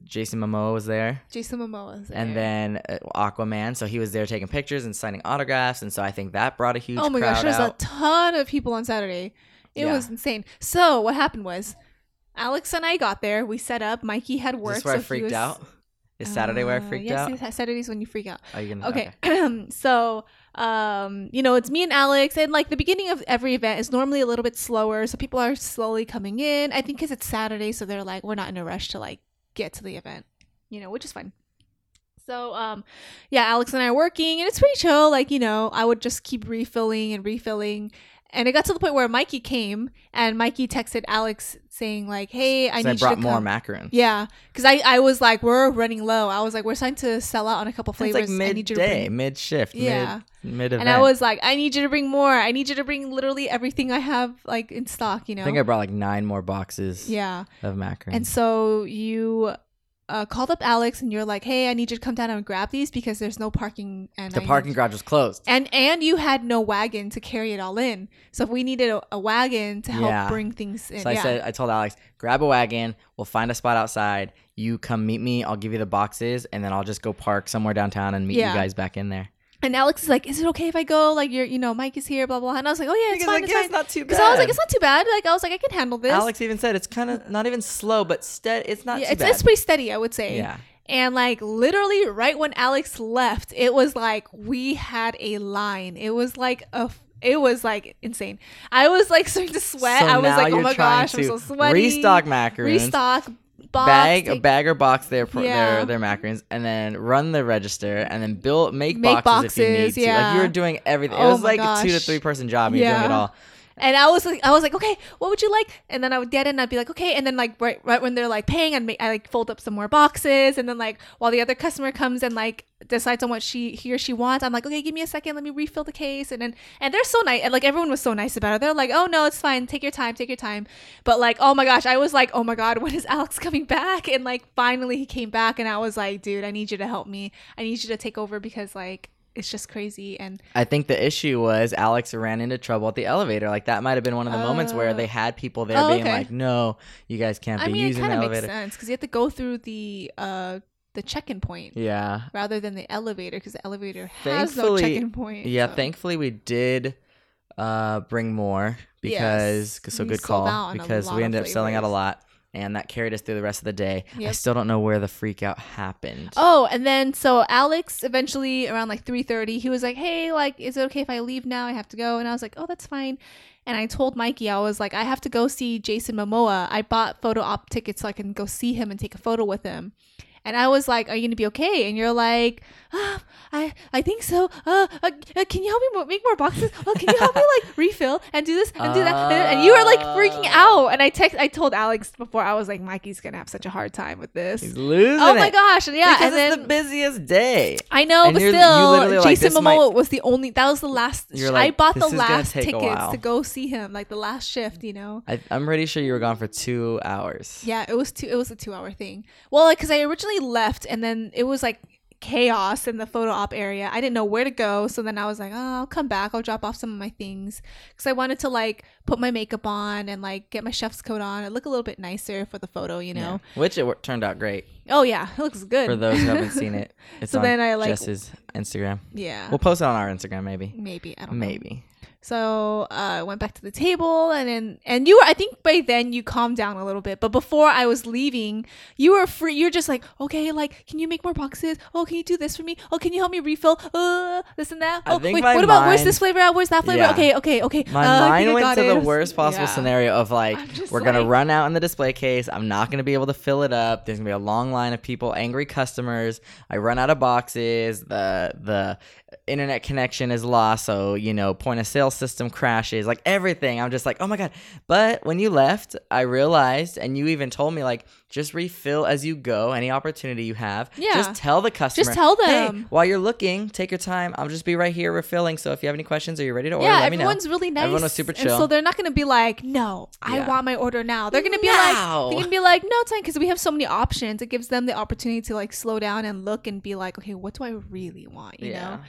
Speaker 2: Jason Momoa was there
Speaker 1: Jason Momoa is there.
Speaker 2: and then uh, Aquaman. So he was there taking pictures and signing autographs, and so I think that brought a huge
Speaker 1: oh my gosh, there's
Speaker 2: out.
Speaker 1: a ton of people on Saturday. It
Speaker 2: Yeah.
Speaker 1: was insane. So what happened was, Alex and I got there. We set up. Mikey had
Speaker 2: Is
Speaker 1: work.
Speaker 2: this where
Speaker 1: so
Speaker 2: I freaked
Speaker 1: was-
Speaker 2: out? Is Saturday where I
Speaker 1: Uh,
Speaker 2: freaked
Speaker 1: yes,
Speaker 2: out?
Speaker 1: yes, Saturday's when you freak out.
Speaker 2: Are you gonna?
Speaker 1: Okay. so, um, you know, it's me and Alex, and like the beginning of every event is normally a little bit slower, so people are slowly coming in. I think because it's Saturday, so they're like, we're not in a rush to like get to the event, you know, which is fine. So, um, yeah, Alex and I are working, and it's pretty chill. Like, you know, I would just keep refilling and refilling. And it got to the point where Mikey came, and Mikey texted Alex saying like, "Hey, I need
Speaker 2: I
Speaker 1: you
Speaker 2: brought
Speaker 1: to
Speaker 2: more
Speaker 1: come."
Speaker 2: macaroons.
Speaker 1: Yeah, because I, I was like, we're running low. I was like, we're starting to sell out on a couple
Speaker 2: It's
Speaker 1: flavors.
Speaker 2: like
Speaker 1: I need you to
Speaker 2: midday,
Speaker 1: bring.
Speaker 2: mid shift,
Speaker 1: Yeah.
Speaker 2: mid mid event.
Speaker 1: And I was like, I need you to bring more. I need you to bring literally everything I have like in stock. You know.
Speaker 2: I think I brought like nine more boxes
Speaker 1: yeah.
Speaker 2: of macarons.
Speaker 1: And so you uh, called up Alex and you're like, hey, I need you to come down and grab these because there's no parking. And
Speaker 2: the
Speaker 1: I
Speaker 2: parking garage was closed.
Speaker 1: And and you had no wagon to carry it all in. So if we needed a, a wagon to help
Speaker 2: Yeah.
Speaker 1: bring things in,
Speaker 2: So I
Speaker 1: yeah.
Speaker 2: said, I told Alex, grab a wagon. We'll find a spot outside. You come meet me. I'll give you the boxes, and then I'll just go park somewhere downtown and meet
Speaker 1: Yeah.
Speaker 2: you guys back in there.
Speaker 1: And Alex is like, is it okay if I go? Like you're, you know, Mike is here, blah blah. And I was like, oh yeah, it's
Speaker 2: Because,
Speaker 1: fine,
Speaker 2: like,
Speaker 1: it's
Speaker 2: yeah,
Speaker 1: fine.
Speaker 2: it's not too bad.
Speaker 1: Because I was like, it's not too bad. Like I was like, I can handle this.
Speaker 2: Alex even said it's kind of not even slow, but steady. It's not
Speaker 1: yeah,
Speaker 2: too
Speaker 1: it's
Speaker 2: bad.
Speaker 1: it's pretty steady, I would say.
Speaker 2: yeah.
Speaker 1: And like literally right when Alex left, it was like we had a line. It was like a it was like insane. I was like starting to sweat.
Speaker 2: So
Speaker 1: I was
Speaker 2: now
Speaker 1: like, oh
Speaker 2: you're
Speaker 1: my
Speaker 2: trying
Speaker 1: gosh, I'm
Speaker 2: to
Speaker 1: so sweaty.
Speaker 2: Restock macarons.
Speaker 1: Restock box,
Speaker 2: bag a bag or box their pro-
Speaker 1: Yeah.
Speaker 2: their their macarons and then run the register and then build make,
Speaker 1: Make
Speaker 2: boxes, if you need
Speaker 1: boxes,
Speaker 2: to. Like you were doing everything. It
Speaker 1: Oh
Speaker 2: was
Speaker 1: my
Speaker 2: like a two to three person job. And You're doing it all.
Speaker 1: And I was like, I was like, okay, what would you like? And then I would get in, and I'd be like, okay. And then like right, right when they're like paying, I'd I like fold up some more boxes. And then like while the other customer comes and like decides on what she he or she wants, I'm like, okay, give me a second, let me refill the case. And then and they're so nice, and like everyone was so nice about it. They're like, oh no, it's fine, take your time, take your time. But like, oh my gosh, I was like, oh my god, when is Alex coming back? And like finally he came back, and I was like, dude, I need you to help me. I need you to take over because like it's just crazy and
Speaker 2: I think the issue was Alex ran into trouble at the elevator. Like that might have been one of the moments where
Speaker 1: Oh.
Speaker 2: they had people there
Speaker 1: Oh,
Speaker 2: being
Speaker 1: okay.
Speaker 2: like, "No, you guys can't
Speaker 1: I
Speaker 2: be
Speaker 1: mean, it
Speaker 2: using
Speaker 1: kind
Speaker 2: the
Speaker 1: of makes sense because you have to go through the uh the check-in point
Speaker 2: Yeah.
Speaker 1: rather than the elevator because the elevator has no check-in point.
Speaker 2: Yeah,
Speaker 1: so.
Speaker 2: thankfully we did uh bring more because
Speaker 1: Yes,
Speaker 2: so
Speaker 1: we
Speaker 2: good call
Speaker 1: out on a
Speaker 2: because we ended up selling out a lot and that carried us through the rest of the day. I still don't know where the freak out happened.
Speaker 1: Oh, and then so Alex eventually around like 3:30, he was like, "Hey, like is it okay if I leave now? I have to go." And I was like, "Oh, that's fine." And I told Mikey, I was like, "I have to go see Jason Momoa. I bought photo op tickets so I can go see him and take a photo with him." And I was like, "Are you gonna be okay?" And you're like, ah, "I I think so. Uh, uh, uh, can you help me make more boxes? Oh, can you help me like refill and do this and do that?" And, and you were like freaking out. And I text, I told Alex before I was like, "Mikey's gonna have such a hard time with this."
Speaker 2: He's losing
Speaker 1: Oh my
Speaker 2: it.
Speaker 1: gosh! Yeah,
Speaker 2: Because
Speaker 1: and then
Speaker 2: it's the busiest day.
Speaker 1: I know, but still,
Speaker 2: literally, like,
Speaker 1: Jason
Speaker 2: this might-
Speaker 1: Momoa was the only. That was the last. Sh-
Speaker 2: like,
Speaker 1: I bought the last tickets to go see him, like the last shift. You know.
Speaker 2: I, I'm pretty sure you were gone for two hours.
Speaker 1: Yeah, it was two. It was a two-hour thing. Well, like because I originally left, and then it was like chaos in the photo op area. I didn't know where to go, so then I was like, oh, I'll come back. I'll drop off some of my things because I wanted to like put my makeup on and like get my chef's coat on and look a little bit nicer for the photo. You know.
Speaker 2: Yeah. Which it wor- turned out great
Speaker 1: Oh yeah, it looks good.
Speaker 2: for those who haven't seen it. It's
Speaker 1: So
Speaker 2: on
Speaker 1: then I, like-
Speaker 2: Jess's Instagram.
Speaker 1: yeah.
Speaker 2: We'll post it on our Instagram, maybe.
Speaker 1: maybe I don't know.
Speaker 2: Maybe.
Speaker 1: So uh, I went back to the table, and then and you were I think by then you calmed down a little bit. But before I was leaving, you were free. You're just like, okay, like, can you make more boxes? Oh, can you do this for me? Oh, can you help me refill? Uh, this and that. Oh, wait, what about where's this flavor at? Where's that flavor?
Speaker 2: Yeah.
Speaker 1: Okay, okay, okay.
Speaker 2: My
Speaker 1: Uh,
Speaker 2: mind went
Speaker 1: got
Speaker 2: to
Speaker 1: it.
Speaker 2: the worst possible
Speaker 1: Yeah.
Speaker 2: scenario of like we're gonna run out in the display case. I'm not gonna be able to fill it up. There's gonna be a long line of people, angry customers. I run out of boxes. The the internet connection is lost, so you know point of sale system crashes. Like everything, I'm just like, oh my god. But when you left, I realized, and you even told me like just refill as you go. Any opportunity you have,
Speaker 1: Yeah.
Speaker 2: just tell the customer.
Speaker 1: Just tell
Speaker 2: "Hey,
Speaker 1: them."
Speaker 2: while you're looking, take your time. I'll just be right here refilling. So if you have any questions or you're ready to order,
Speaker 1: Yeah,
Speaker 2: let me know.
Speaker 1: everyone's really nice.
Speaker 2: Everyone was super
Speaker 1: And
Speaker 2: chill.
Speaker 1: so they're not gonna be like, no, I
Speaker 2: Yeah.
Speaker 1: want my order now. They're gonna be
Speaker 2: Now.
Speaker 1: like, they're gonna be like, no, it's fine because we have so many options. It gives them the opportunity to like slow down and look and be like, okay, what do I really want? You know.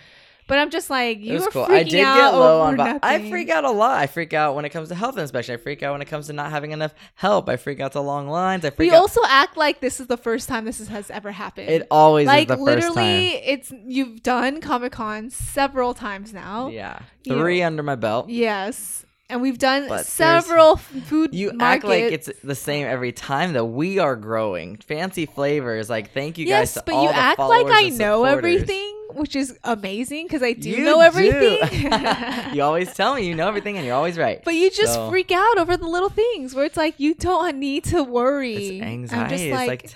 Speaker 1: But I'm just like, you were
Speaker 2: cool.
Speaker 1: freaking
Speaker 2: I did
Speaker 1: out
Speaker 2: get low on. Bo- I freak out a lot. I freak out when it comes to health inspection. I freak out when it comes to not having enough help. I freak out to long lines. I freak
Speaker 1: We
Speaker 2: out.
Speaker 1: also act like this is the first time this is, has ever happened.
Speaker 2: it always
Speaker 1: like
Speaker 2: is the
Speaker 1: literally,
Speaker 2: first time.
Speaker 1: it's you've done Comic Con several times now.
Speaker 2: Yeah,
Speaker 1: You
Speaker 2: three
Speaker 1: know.
Speaker 2: under my belt.
Speaker 1: Yes, and we've done
Speaker 2: But
Speaker 1: several food.
Speaker 2: You
Speaker 1: markets.
Speaker 2: act like it's the same every time. Though we are growing, fancy flavors. Like thank you
Speaker 1: yes,
Speaker 2: guys. To
Speaker 1: but you act like I know everything, which is amazing because I do
Speaker 2: You
Speaker 1: know everything.
Speaker 2: do. you always tell me you know everything, and you're always right.
Speaker 1: But you just
Speaker 2: So-
Speaker 1: freak out over the little things where it's like you don't need to worry.
Speaker 2: it's anxiety I'm
Speaker 1: just
Speaker 2: it's
Speaker 1: like,
Speaker 2: like, t-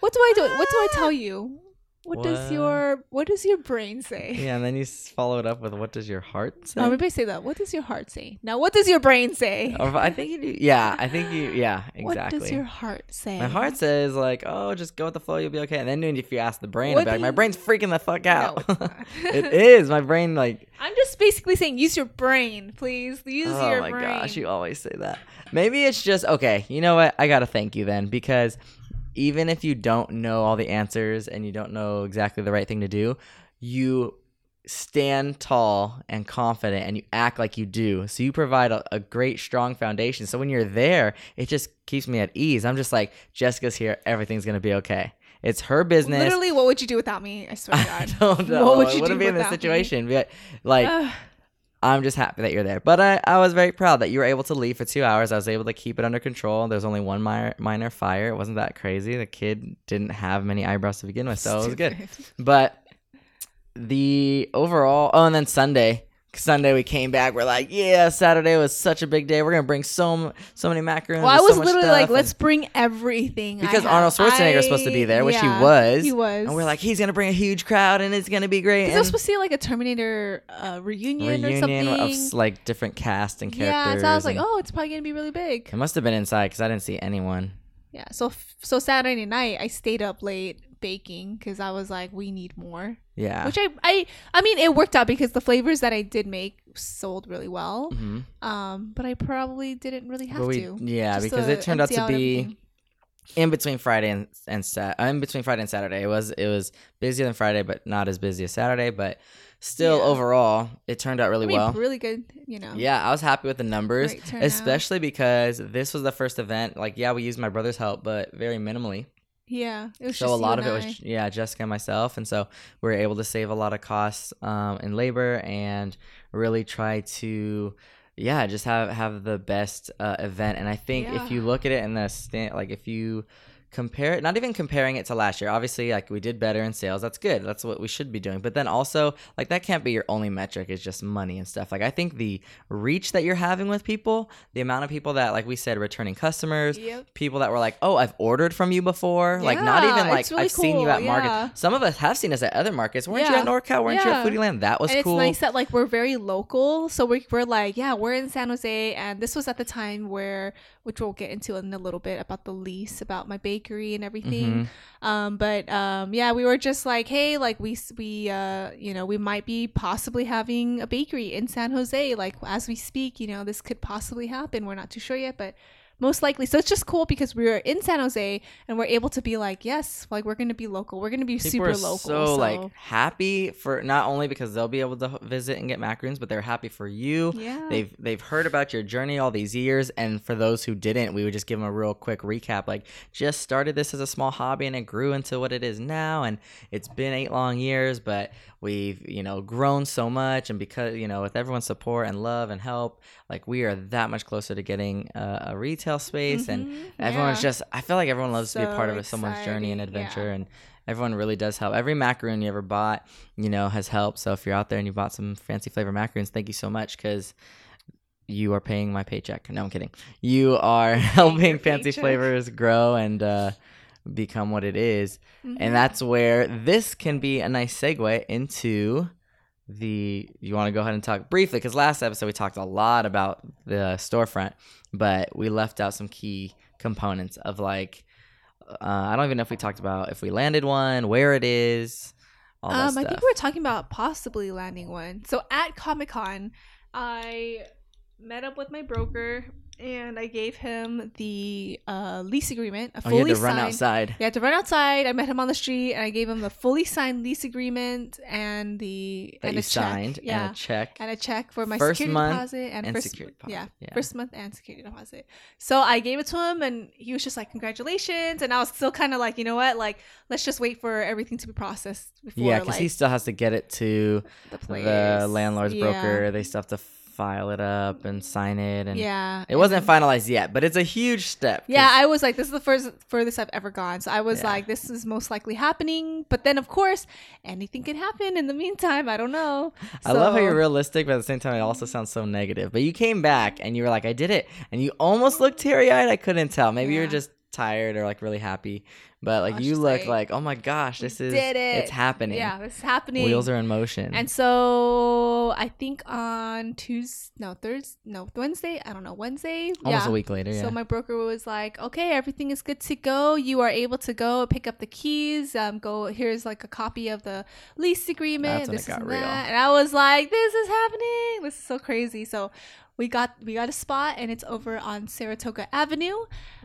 Speaker 1: what do I do? What do I tell you? What, does your what does your brain say?
Speaker 2: yeah, and then you follow it up with what does your heart say?
Speaker 1: Oh, maybe I say that. What does your heart say? Now, what does your brain say?
Speaker 2: I think you do. Yeah, I think you. Yeah, exactly.
Speaker 1: What does your heart say?
Speaker 2: My heart says like, oh, just go with the flow, you'll be okay. And then if you ask the brain,
Speaker 1: What
Speaker 2: like, my brain's freaking the fuck out.
Speaker 1: it's
Speaker 2: it is. My brain like,
Speaker 1: I'm just basically saying, use your brain, please. Use
Speaker 2: oh
Speaker 1: your brain.
Speaker 2: Oh my gosh, you always say that. Maybe it's just okay. You know what? I gotta thank you then because even if you don't know all the answers and you don't know exactly the right thing to do, you stand tall and confident and you act like you do. So you provide a, a great, strong foundation. So when you're there, it just keeps me at ease. I'm just like, Jessica's here. Everything's going to be okay. It's her business.
Speaker 1: Literally, what would you do without me? I swear to
Speaker 2: I don't know.
Speaker 1: What would you do
Speaker 2: be in this
Speaker 1: without me?
Speaker 2: situation. But like. I'm just happy that you're there. But I, I was very proud that you were able to leave for two hours. I was able to keep it under control. There was only one minor, minor fire. It wasn't that crazy. The kid didn't have many eyebrows to begin with, so it was good. But the overall, oh, and then Sunday. Sunday we came back. We're like, yeah, Saturday was such a big day. We're gonna bring so so many macaroons.
Speaker 1: Well, I
Speaker 2: and so
Speaker 1: was literally
Speaker 2: stuff,"
Speaker 1: like, let's bring everything.
Speaker 2: Because. Arnold Schwarzenegger was supposed to be there, which
Speaker 1: yeah,
Speaker 2: he was.
Speaker 1: He was.
Speaker 2: and we're like, he's gonna bring a huge crowd, and it's gonna be great.
Speaker 1: because I was supposed to see like a Terminator uh, reunion, or
Speaker 2: reunion
Speaker 1: something.
Speaker 2: of like different cast and characters.
Speaker 1: yeah, so I was like, oh, it's probably gonna be really big.
Speaker 2: It must have been inside because I didn't see anyone.
Speaker 1: Yeah. So f- so Saturday night, I stayed up late baking because I was like, we need more.
Speaker 2: Yeah.
Speaker 1: Which I I I mean, it worked out because the flavors that I did make sold really well.
Speaker 2: hmm
Speaker 1: Um, but I probably didn't really have
Speaker 2: we,
Speaker 1: to.
Speaker 2: yeah, because it turned out to be
Speaker 1: everything.
Speaker 2: in between Friday and and Sat. uh, in between Friday and Saturday. It was it was busier than Friday, but not as busy as Saturday. But still,
Speaker 1: Yeah.
Speaker 2: overall, it turned out really
Speaker 1: I mean,
Speaker 2: well.
Speaker 1: really good. You know.
Speaker 2: Yeah, I was happy with the numbers, especially because this was the first event. Like, yeah, we used my brother's help, but very minimally.
Speaker 1: Yeah. It was
Speaker 2: so
Speaker 1: just
Speaker 2: a lot of it was yeah jessica and myself and so we were able to save a lot of costs um, in labor and really try to yeah just have have the best uh, event and i think if you look at it in the stand like if you compare it not even comparing it to last year. Obviously like we did better in sales. That's good. That's what we should be doing. But then also like that can't be your only metric is just money and stuff. Like i think the reach that you're having with people the amount of people that like we said returning customers
Speaker 1: Yep.
Speaker 2: people that were like oh i've ordered from you before. Like not even like
Speaker 1: really
Speaker 2: i've seen you
Speaker 1: cool,
Speaker 2: at market some of us have seen us at other markets. Weren't you at norcal? Weren't you at
Speaker 1: Yeah.
Speaker 2: Foodieland that was
Speaker 1: and
Speaker 2: cool.
Speaker 1: it's nice that like we're very local. So we're, we're like yeah we're in san jose. And this was at the time where which we'll get into in a little bit about the lease about my bakery and everything.
Speaker 2: Mhm.
Speaker 1: um but um yeah we were just like hey like we we uh you know we might be possibly having a bakery in san jose. Like as we speak you know this could possibly happen. We're not too sure yet but most likely so it's just cool because we were in san jose and we're able to be like yes like we're gonna be local we're gonna be
Speaker 2: People
Speaker 1: super local
Speaker 2: so, like happy for not only because they'll be able to visit and get macaroons, but they're happy for you.
Speaker 1: yeah
Speaker 2: They've they've heard about your journey all these years, and for those who didn't, we would just give them a real quick recap. Like, just started this as a small hobby, and it grew into what it is now, and it's been eight long years, but we've you know grown so much, and because you know with everyone's support and love and help, like we are that much closer to getting a, a retail space, and
Speaker 1: Mhm.
Speaker 2: everyone's
Speaker 1: Yeah.
Speaker 2: just I feel like everyone loves to be a part of someone's journey and adventure,
Speaker 1: yeah.
Speaker 2: and everyone really does help. Every macaroon you ever bought, you know, has helped. So if you're out there and you bought some fancy flavor macaroons, thank you so much because you are paying my paycheck. No, I'm kidding. You are helping fancy
Speaker 1: paycheck.
Speaker 2: flavors grow and uh, become what it is.
Speaker 1: Mhm.
Speaker 2: And that's where this can be a nice segue into the. You want to go ahead and talk briefly because last episode we talked a lot about the storefront, but we left out some key components of like. Uh, I don't even know if we talked about if we landed one, where it is, all that
Speaker 1: um, I think we were talking about possibly landing one. So at Comic Con, I met up with my broker and I gave him the uh, lease agreement, a fully
Speaker 2: oh, you had to run
Speaker 1: signed.
Speaker 2: outside.
Speaker 1: Yeah, to run outside. I met him on the street and I gave him the fully signed lease agreement and the
Speaker 2: that
Speaker 1: and
Speaker 2: you
Speaker 1: a check.
Speaker 2: signed
Speaker 1: yeah,
Speaker 2: and a check.
Speaker 1: and a check for my
Speaker 2: First
Speaker 1: security
Speaker 2: month
Speaker 1: deposit and,
Speaker 2: and
Speaker 1: first
Speaker 2: security
Speaker 1: month- yeah,
Speaker 2: deposit, yeah.
Speaker 1: first month and security deposit. So I gave it to him, and he was just like, "Congratulations!" And I was still kind of like, you know what, like let's just wait for everything to be processed before
Speaker 2: yeah, because
Speaker 1: like,
Speaker 2: he still has to get it to
Speaker 1: the place.
Speaker 2: the landlord's
Speaker 1: Yeah.
Speaker 2: broker. They still have to file it up and sign it, and
Speaker 1: Yeah,
Speaker 2: it wasn't finalized yet, but it's a huge step
Speaker 1: Yeah, I was like, this is the first furthest I've ever gone. So I was
Speaker 2: Yeah.
Speaker 1: like, this is most likely happening. But then, of course, anything can happen in the meantime. I don't know.
Speaker 2: I love how you're realistic, but at the same time, it also mm-hmm. sounds so negative. But you came back and you were like, I did it. And you almost looked teary eyed. I couldn't tell. Maybe you were
Speaker 1: Yeah.
Speaker 2: just tired or like really happy. But like
Speaker 1: was
Speaker 2: you look
Speaker 1: like,
Speaker 2: like, oh my gosh, this is,
Speaker 1: it.
Speaker 2: it's happening.
Speaker 1: Yeah, this is happening.
Speaker 2: Wheels are in motion.
Speaker 1: And so I think on Tuesday, no Thursday, no Wednesday. I don't know Wednesday.
Speaker 2: Almost
Speaker 1: yeah.
Speaker 2: a week later. Yeah.
Speaker 1: So my broker was like, "Okay, everything is good to go. You are able to go pick up the keys. Um, go here's like a copy of the lease agreement.
Speaker 2: That's when it
Speaker 1: this
Speaker 2: got
Speaker 1: and
Speaker 2: real.
Speaker 1: that." And I was like, "This is happening. This is so crazy." So we got we got a spot, and it's over on Saratoga Avenue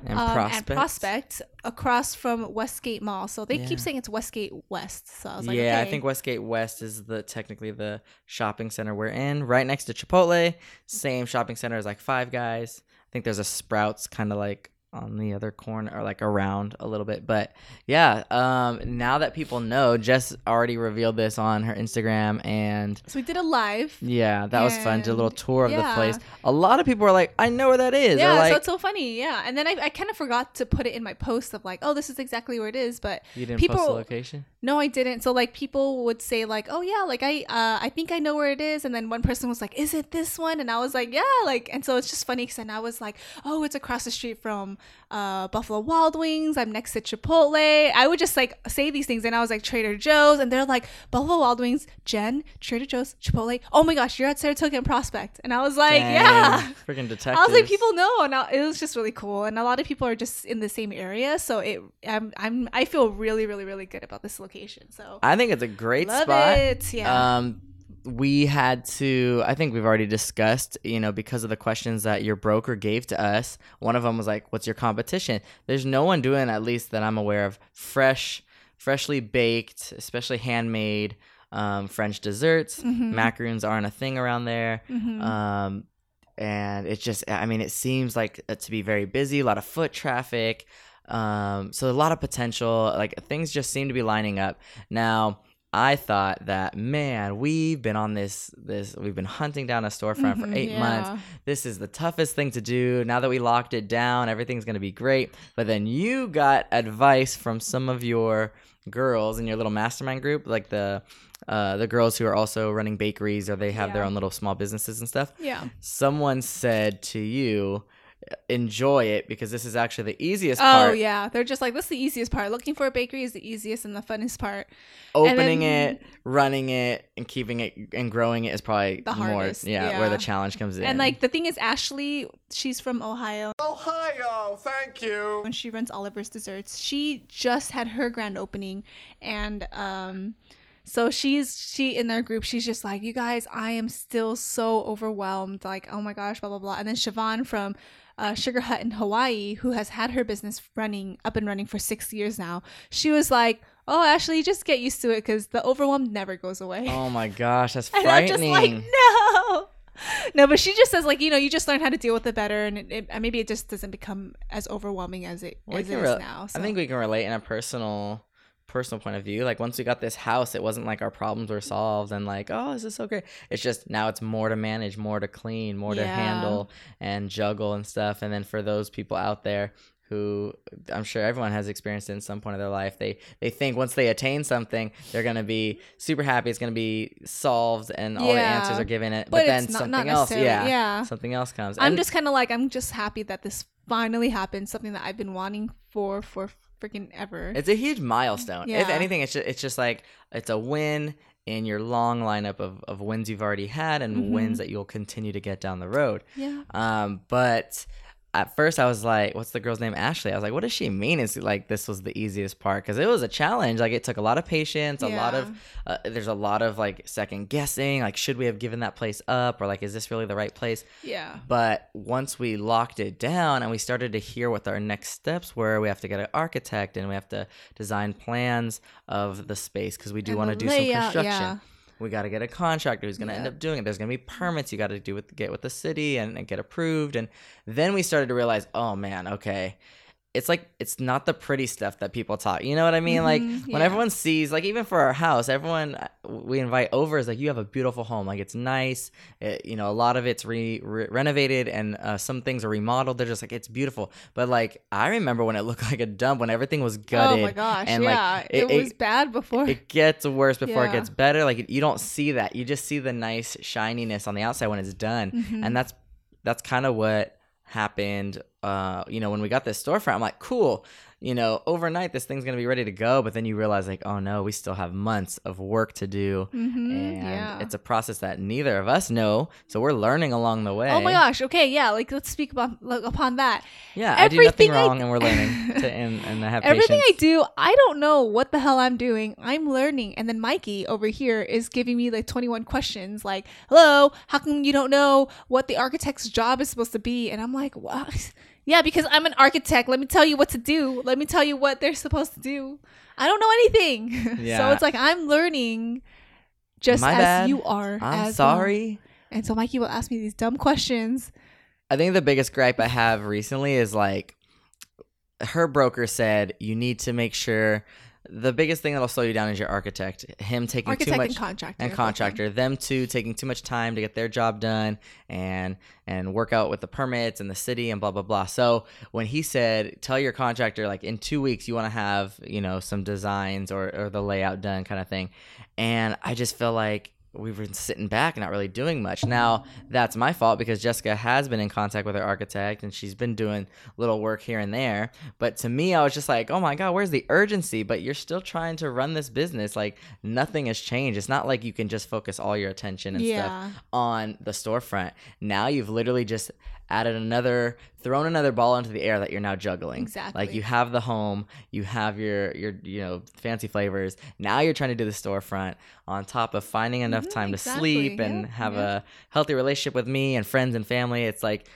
Speaker 2: and
Speaker 1: um,
Speaker 2: prospect.
Speaker 1: and Prospect across from Westgate Mall. So they
Speaker 2: Yeah.
Speaker 1: keep saying it's Westgate West. So I was like,
Speaker 2: yeah, I think Westgate West is the technically the shopping center we're in, right next to Chipotle. Same shopping center as like Five Guys. I think there's a Sprouts kind of like on the other corner or like around a little bit. But yeah, um, now that people know, Jess already revealed this on her Instagram and.
Speaker 1: So we did a live.
Speaker 2: Yeah, that was fun. Did a little tour of the place. A lot of people were like, "I know where that is."
Speaker 1: Yeah,
Speaker 2: like,
Speaker 1: so it's so funny. Yeah, and then I, I kind of forgot to put it in my post of like, oh, this is exactly where it is. But
Speaker 2: you didn't post the location.
Speaker 1: No, I didn't. So like people would say like, oh yeah, like I uh, I think I know where it is. And then one person was like, is it this one? And I was like, yeah, like. And so it's just funny because then I was like, oh, it's across the street from uh, Buffalo Wild Wings. I'm next to Chipotle. I would just like say these things, and I was like Trader Joe's, and they're like Buffalo Wild Wings, Jen, Trader Joe's, Chipotle. Oh my gosh, you're at Saratoga and Prospect, and I was like, yeah.
Speaker 2: freaking detectives.
Speaker 1: I was like, people know, and I, it was just really cool. And a lot of people are just in the same area, so it, I'm, I'm, I feel really, really, really good about this location. So
Speaker 2: I think it's a great
Speaker 1: love
Speaker 2: spot.
Speaker 1: it. Yeah.
Speaker 2: Um, we had to. I think we've already discussed. You know, because of the questions that your broker gave to us. One of them was like, "What's your competition?" There's no one doing, at least that I'm aware of, fresh, freshly baked, especially handmade um, French desserts.
Speaker 1: Mhm.
Speaker 2: Macaroons aren't a thing around there.
Speaker 1: Mhm.
Speaker 2: Um, and it just, I mean, it seems like to be very busy, a lot of foot traffic. Um, so a lot of potential, like things just seem to be lining up. Now, I thought that man, we've been on this this we've been hunting down a storefront for
Speaker 1: Mhm,
Speaker 2: eight months. This is the toughest thing to do. Now that we locked it down, everything's gonna be great. But then you got advice from some of your girls in your little mastermind group, like the uh, the girls who are also running bakeries or they have their own little small businesses and stuff.
Speaker 1: Yeah.
Speaker 2: Someone said to you, enjoy it because this is actually the easiest
Speaker 1: Oh
Speaker 2: part.
Speaker 1: Oh yeah, they're just like this is the easiest part. Looking for a bakery is the easiest and the funnest part.
Speaker 2: Opening
Speaker 1: then-
Speaker 2: it, running it, and keeping it and growing it is probably
Speaker 1: The
Speaker 2: more
Speaker 1: hardest,
Speaker 2: yeah, where the challenge comes in.
Speaker 1: And like the thing is, Ashley, she's from Ohio,
Speaker 3: Ohio, thank you.
Speaker 1: When she runs Oliver's Desserts. She just had her grand opening, and um, so she's she in their group. She's just like, you guys, I am still so overwhelmed. Like, oh my gosh, blah blah blah. And then Siobhan from. Uh, Sugar Hut in Hawaii, who has had her business running up and running for six years now, she was like, "Oh, Ashley, just get used to it because the overwhelm never goes away."
Speaker 2: oh my gosh, that's
Speaker 1: And I'm just
Speaker 2: frightening.
Speaker 1: like, no. No, but she just says like you know you just learn how to deal with it better, and it, it, maybe it just doesn't become as overwhelming as it as it is
Speaker 2: rel-
Speaker 1: now.
Speaker 2: I think we can relate in a personal personal point of view. Like once we got this house, it wasn't like our problems were solved and like, oh, this is so great. It's just now it's more to manage, more to clean, more to handle and juggle and stuff. And then for those people out there who I'm sure everyone has experienced in some point of their life, they they think once they attain something, they're gonna be super happy. It's gonna be solved and all the answers are given it. But,
Speaker 1: But
Speaker 2: then
Speaker 1: not-
Speaker 2: something
Speaker 1: not
Speaker 2: else, yeah,
Speaker 1: yeah.
Speaker 2: something else comes.
Speaker 1: I'm
Speaker 2: And-
Speaker 1: just kind of like I'm just happy that this finally happened. Something that I've been wanting for for freaking ever.
Speaker 2: It's a huge milestone. If anything, it's just, it's just like it's a win in your long lineup of, of wins you've already had and
Speaker 1: Mhm.
Speaker 2: wins that you'll continue to get down the road.
Speaker 1: yeah.
Speaker 2: Um, but at first I was like, what's the girl's name? Ashley. I was like, what does she mean? Is like this was the easiest part because it was a challenge. Like it took a lot of patience, a lot of uh, there's a lot of like second guessing. Like should we have given that place up or like is this really the right place?
Speaker 1: Yeah.
Speaker 2: But once we locked it down and we started to hear what our next steps were, we have to get an architect and we have to design plans of the space because we do want to do some construction.
Speaker 1: yeah.
Speaker 2: We got to get a contractor who's going to end up doing it. There's going to be permits you got to do with get with the city and, and get approved. And then we started to realize, oh man, okay. It's like it's not the pretty stuff that people talk. You know what I mean? Like
Speaker 1: Mhm,
Speaker 2: when
Speaker 1: yeah.
Speaker 2: everyone sees, like even for our house, everyone uh, we invite over is like, you have a beautiful home. Like it's nice. It, you know, a lot of it's re, re- renovated and uh, some things are remodeled. They're just like it's beautiful. But like I remember when it looked like a dump when everything was gutted.
Speaker 1: Oh my gosh.
Speaker 2: and,
Speaker 1: yeah.
Speaker 2: like,
Speaker 1: it,
Speaker 2: it-
Speaker 1: was bad before.
Speaker 2: It gets worse before it gets better. Like you don't see that. You just see the nice shininess on the outside when it's done,
Speaker 1: Mhm.
Speaker 2: and that's that's kind of what happened. Uh, you know, when we got this storefront, I'm like, cool. You know, overnight this thing's gonna be ready to go, but then you realize like, oh no, we still have months of work to do,
Speaker 1: Mhm,
Speaker 2: and
Speaker 1: yeah.
Speaker 2: it's a process that neither of us know. So we're learning along the way.
Speaker 1: Oh my gosh. Okay. Yeah. Like let's speak about like, upon that.
Speaker 2: Yeah, everything I do nothing
Speaker 1: I-
Speaker 2: wrong, and we're learning to and, and I have
Speaker 1: Everything I do, I don't know what the hell I'm doing. I'm learning. And then Mikey over here is giving me like 21 questions like, hello, how come you don't know what the architect's job is supposed to be? And I'm like, what? Yeah, because I'm an architect. Let me tell you what to do. Let me tell you what they're supposed to do. I don't know anything. so it's like I'm learning just
Speaker 2: My
Speaker 1: as
Speaker 2: bad.
Speaker 1: you are.
Speaker 2: I'm
Speaker 1: as well.
Speaker 2: sorry.
Speaker 1: And so Mikey will ask me these dumb questions.
Speaker 2: I think the biggest gripe I have recently is like her broker said you need to make sure the biggest thing that'll slow you down is your architect. Him taking
Speaker 1: Architect
Speaker 2: too much
Speaker 1: and contractor.
Speaker 2: and contractor, them two taking too much time to get their job done and and work out with the permits and the city and blah blah blah. So when he said, tell your contractor like in two weeks you want to have you know some designs or or the layout done kind of thing, and I just feel like we've been sitting back not really doing much. Now that's my fault because Jessica has been in contact with her architect and she's been doing little work here and there. But to me, I was just like, oh my god, where's the urgency? But you're still trying to run this business. Like nothing has changed. It's not like you can just focus all your attention and
Speaker 1: Yeah.
Speaker 2: stuff on the storefront. Now you've literally just added another thrown another ball into the air that you're now juggling.
Speaker 1: Exactly.
Speaker 2: Like you have the home, you have your your you know fancy flavors. Now you're trying to do the storefront on top of finding enough
Speaker 1: Mhm,
Speaker 2: time to sleep and
Speaker 1: Yep,
Speaker 2: have
Speaker 1: yep.
Speaker 2: a healthy relationship with me and friends and family. It's like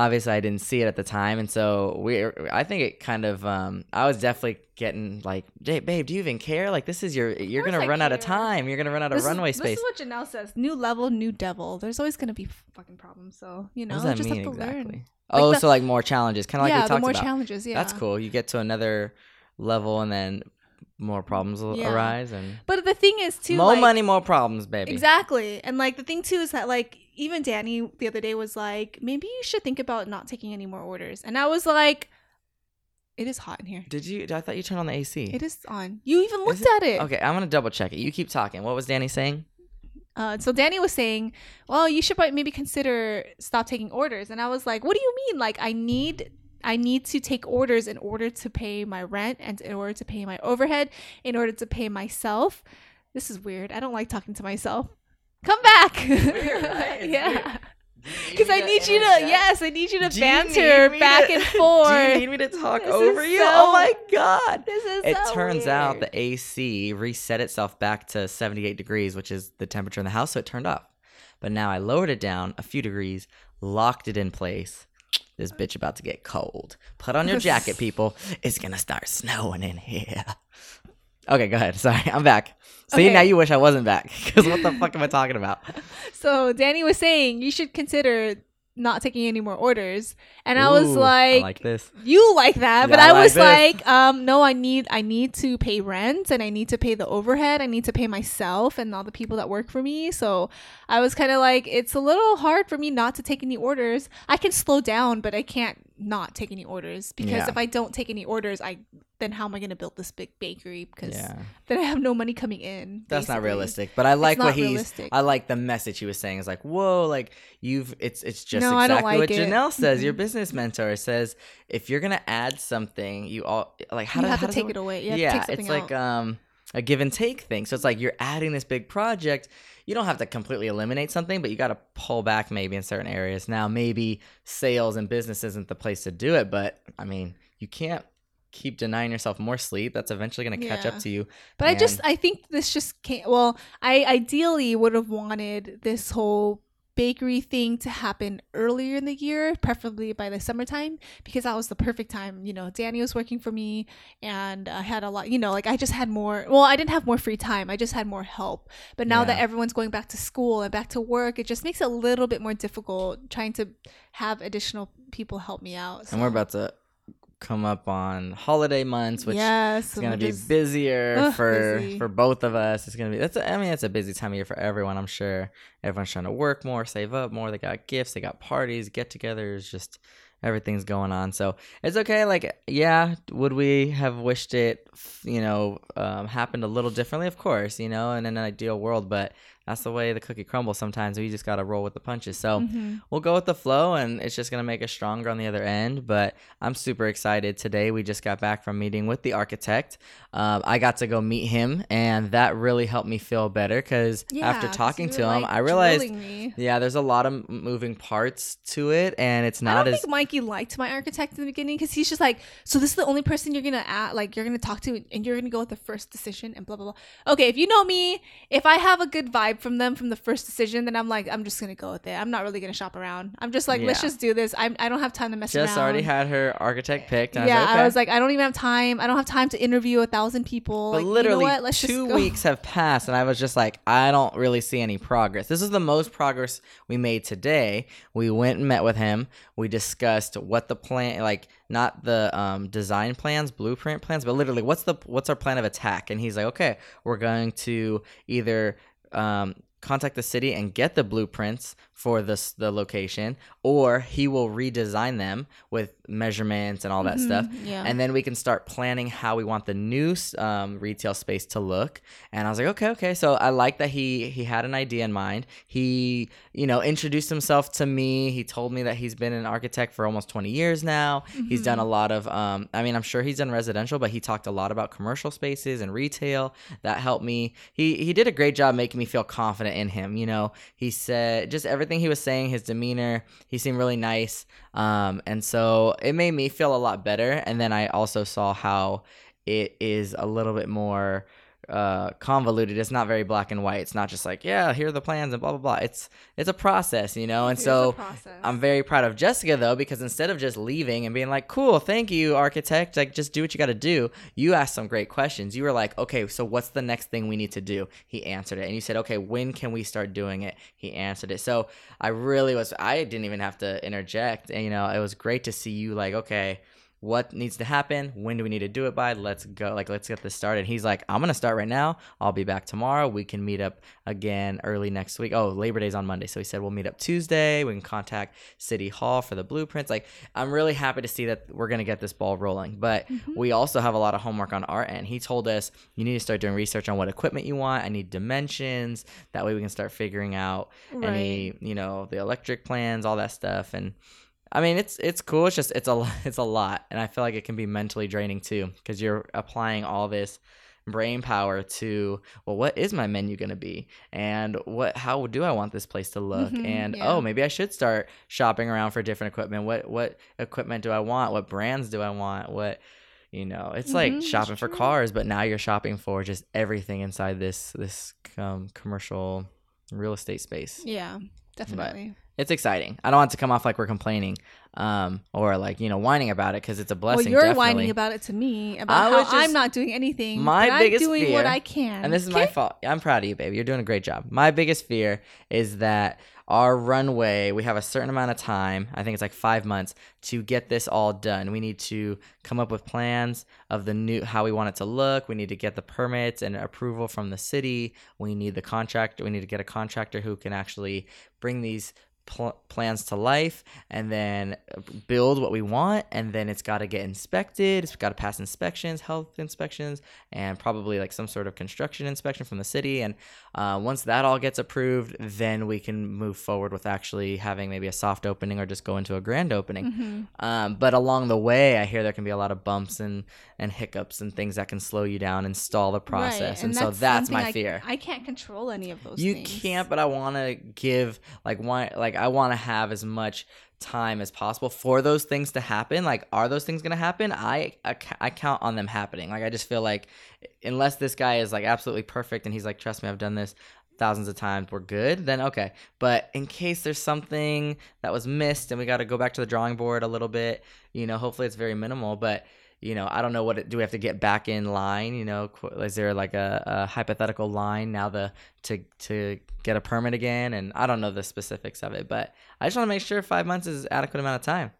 Speaker 2: obviously I didn't see it at the time, and so we. I think it kind of. Um, I was definitely getting like, "Hey, babe, do you even care? Like, this is your. You're gonna
Speaker 1: I
Speaker 2: run out of time. You're gonna run out of
Speaker 1: runway is-
Speaker 2: runway
Speaker 1: This is what Janelle says. New level, new devil. There's always going to be fucking problems. So, you know,
Speaker 2: what does that
Speaker 1: just
Speaker 2: mean
Speaker 1: have to
Speaker 2: exactly?
Speaker 1: learn.
Speaker 2: oh,
Speaker 1: Like the-
Speaker 2: so like more challenges, kind of like
Speaker 1: yeah,
Speaker 2: we
Speaker 1: the
Speaker 2: talked
Speaker 1: more
Speaker 2: about.
Speaker 1: challenges. Yeah.
Speaker 2: That's cool. You get to another level, and then more problems will
Speaker 1: Yeah.
Speaker 2: arise and
Speaker 1: But the thing is too,
Speaker 2: more
Speaker 1: like,
Speaker 2: money, more problems, baby.
Speaker 1: Exactly. And like the thing too is that like even Danny the other day was like, maybe you should think about not taking any more orders. And I was like, it is hot in here.
Speaker 2: Did you? I thought you turned on the AC.
Speaker 1: It is on. You even looked
Speaker 2: it?
Speaker 1: at it.
Speaker 2: Okay, I'm gonna double check it. You keep talking. What was Danny saying?
Speaker 1: Uh, so Danny was saying, well, you should maybe consider stop taking orders. And I was like, what do you mean? Like I need I need to take orders in order to pay my rent and in order to pay my overhead, in order to pay myself. This is weird. I don't like talking to myself. Come back.
Speaker 2: weird, right?
Speaker 1: Yeah. Because I need you to, yes, I need you to
Speaker 2: Do
Speaker 1: banter
Speaker 2: me
Speaker 1: back
Speaker 2: to-
Speaker 1: and forth.
Speaker 2: Do you need me to talk
Speaker 1: This
Speaker 2: over you?
Speaker 1: so-
Speaker 2: oh my god!
Speaker 1: This is
Speaker 2: It
Speaker 1: so
Speaker 2: turns out the AC reset itself back to 78 degrees, which is the temperature in the house, so it turned off. But now I lowered it down a few degrees, locked it in place. This bitch about to get cold. Put on your jacket, people. It's gonna start snowing in here. Okay, go ahead. Sorry, I'm back. See,
Speaker 1: Okay.
Speaker 2: now you wish I wasn't back. Because what the fuck am I talking about?
Speaker 1: So Danny was saying you should consider not taking any more orders, and I was like,
Speaker 2: I like this.
Speaker 1: you like that, but
Speaker 2: I
Speaker 1: I
Speaker 2: like
Speaker 1: was
Speaker 2: this.
Speaker 1: like, um, no, I need I need to pay rent and I need to pay the overhead. I need to pay myself and all the people that work for me. So I was kind of like, it's a little hard for me not to take any orders. I can slow down, but I can't not take any orders because
Speaker 2: Yeah.
Speaker 1: if I don't take any orders, I then how am I going to build this big bakery because
Speaker 2: Yeah.
Speaker 1: then I have no money coming in.
Speaker 2: That's not realistic, but I like what he's.
Speaker 1: realistic.
Speaker 2: I like the message he was saying. Is like, whoa, like you've. It's it's just
Speaker 1: No,
Speaker 2: exactly what
Speaker 1: it.
Speaker 2: Janelle says. Your
Speaker 1: Mhm.
Speaker 2: business mentor says if you're gonna add something, you all like how
Speaker 1: You
Speaker 2: do-
Speaker 1: have
Speaker 2: how
Speaker 1: to take it away.
Speaker 2: Yeah, it's like um a give and take thing. So it's like you're adding this big project. You don't have to completely eliminate something, but you got to pull back maybe in certain areas. Now, maybe sales and business isn't the place to do it, but I mean, you can't keep denying yourself more sleep. That's eventually going to catch
Speaker 1: Yeah.
Speaker 2: up to you.
Speaker 1: But I just I think this just can't. Well, I ideally would have wanted this whole bakery thing to happen earlier in the year, preferably by the summertime, because that was the perfect time. You know, Danny was working for me, and I had a lot. You know, like I just had more. Well, I didn't have more free time. I just had more help. But now that everyone's going back to school and back to work, it just makes it a little bit more difficult trying to have additional people help me out.
Speaker 2: And we're about to come up on holiday months, which
Speaker 1: yes,
Speaker 2: is gonna be
Speaker 1: just-
Speaker 2: busier
Speaker 1: Ugh,
Speaker 2: for
Speaker 1: busy.
Speaker 2: for both of us. It's gonna be that's a, I mean it's a busy time of year for everyone. I'm sure everyone's trying to work more, save up more. They got gifts, they got parties, get-togethers, just everything's going on. So it's okay. Like yeah, would we have wished it, you know, um, happened a little differently? Of course, you know, in an ideal world, but that's the way the cookie crumbles. Sometimes we just gotta roll with the punches. So
Speaker 1: Mhm.
Speaker 2: we'll go with the flow and it's just going to make us stronger on the other end but i'm super excited today we just got back from meeting with the architect um, i got to go meet him and that really helped me feel better because after talking to
Speaker 1: were,
Speaker 2: him
Speaker 1: like,
Speaker 2: i realized yeah there's a lot of moving parts to it and it's
Speaker 1: I
Speaker 2: not
Speaker 1: don't
Speaker 2: as
Speaker 1: think Mikey liked my architect in the beginning because he's just like, so this is the only person you're gonna add, like you're gonna talk to, and you're gonna go with the first decision, and blah blah blah. Okay, if you know me, if I have a good vibe from them from the first decision, then I'm like, I'm just gonna go with it. I'm not really gonna shop around. I'm just like, let's just do this. I'm, I don't have time to mess
Speaker 2: just
Speaker 1: around.
Speaker 2: already had her architect picked and
Speaker 1: yeah,
Speaker 2: I was like, okay.
Speaker 1: I was like, I don't even have time. I don't have time to interview a thousand people.
Speaker 2: But
Speaker 1: like,
Speaker 2: literally,
Speaker 1: you know
Speaker 2: two
Speaker 1: just go.
Speaker 2: weeks have passed, and I was just like, I don't really see any progress. This is the most progress we made today. We went and met with him. We discussed what the plan, like not the um, design plans, blueprint plans, but literally, what's the what's our plan of attack? And he's like, okay, we're going to either. Um, contact the city and get the blueprints for this the location or he will redesign them with measurements and all that stuff.
Speaker 1: Mhm, yeah.
Speaker 2: and then we can start planning how we want the new um, retail space to look. And i was like okay okay. So i like that he he had an idea in mind. He you know introduced himself to me. He told me that he's been an architect for almost 20 years now. He's done a lot of um, i mean i'm sure he's done residential but he talked a lot about commercial spaces and retail. That helped me. He he did a great job making me feel confident in him you know. He said just everything he was saying his demeanor. He seemed really nice. Um, and so it made me feel a lot better. And then i also saw how it is a little bit more uh, convoluted it's not very black and white it's not just like yeah here are the plans and blah blah blah it's it's a process you know and so. I'm very proud of Jessica though because instead of just leaving and being like, "Cool, thank you, architect," like just do what you got to do. You asked some great questions. You were like, "Okay, so what's the next thing we need to do?" He answered it, and you said, "Okay, when can we start doing it?" He answered it. So I really was. I didn't even have to interject. And, you know, it was great to see you like, okay. What needs to happen when do we need to do it by let's go like let's get this started. He's like i'm gonna start right now. I'll be back tomorrow. We can meet up again early next week. Oh labor day's on monday. So he said we'll meet up tuesday. We can contact city hall for the blueprints. Like i'm really happy to see that we're gonna get this ball rolling. But mm-hmm. we also have a lot of homework on our end. He told us you need to start doing research on what equipment you want. I need dimensions. That way we can start figuring out any you know the electric plans all that stuff. And I mean, it's it's cool. It's just it's a it's a lot, and I feel like it can be mentally draining too because you're applying all this brain power to well, what is my menu gonna be, and what how do I want this place to look,
Speaker 1: Mhm,
Speaker 2: and
Speaker 1: yeah.
Speaker 2: oh maybe I should start shopping around for different equipment. What what equipment do I want? What brands do I want? What you know, it's
Speaker 1: Mhm,
Speaker 2: like shopping for cars, but now you're shopping for just everything inside this this um, commercial real estate space
Speaker 1: Yeah, definitely.
Speaker 2: It's exciting. I don't want to come off like we're complaining, um, or like you know whining about it because it's a blessing.
Speaker 1: well, you're
Speaker 2: definitely.
Speaker 1: whining about it to me about how I'm not doing anything.
Speaker 2: my biggest
Speaker 1: I'm doing what
Speaker 2: fear-
Speaker 1: I can.
Speaker 2: and this is my fault. I'm proud of you, baby. You're doing a great job. My biggest fear is that our runway, we have a certain amount of time. I think it's like five months to get this all done. We need to come up with plans of the new how we want it to look. We need to get the permits and approval from the city. We need the contract. We need to get a contractor who can actually bring these pl- plans to life and then build what we want and then it's got to get inspected it's got to pass inspections health inspections and probably like some sort of construction inspection from the city and uh, once that all gets approved then we can move forward with actually having maybe a soft opening or just go into a grand opening
Speaker 1: Mhm.
Speaker 2: um, but along the way i hear there can be a lot of bumps and and hiccups and things that can slow you down and stall the
Speaker 1: Right,
Speaker 2: process and, so that's my
Speaker 1: I-
Speaker 2: fear
Speaker 1: I can't control any of those.
Speaker 2: you
Speaker 1: things.
Speaker 2: can't but i want to give like one like i want to have as much time as possible for those things to happen like are those things going to happen? I, I I count on them happening. Like i just feel like unless this guy is like absolutely perfect and he's like trust me i've done this thousands of times we're good then okay. But in case there's something that was missed and we got to go back to the drawing board a little bit you know hopefully it's very minimal but you know i don't know what it, do we have to get back in line you know is there like a, a hypothetical line now the to to get a permit again and i don't know the specifics of it but i just want to make sure five months is adequate amount of time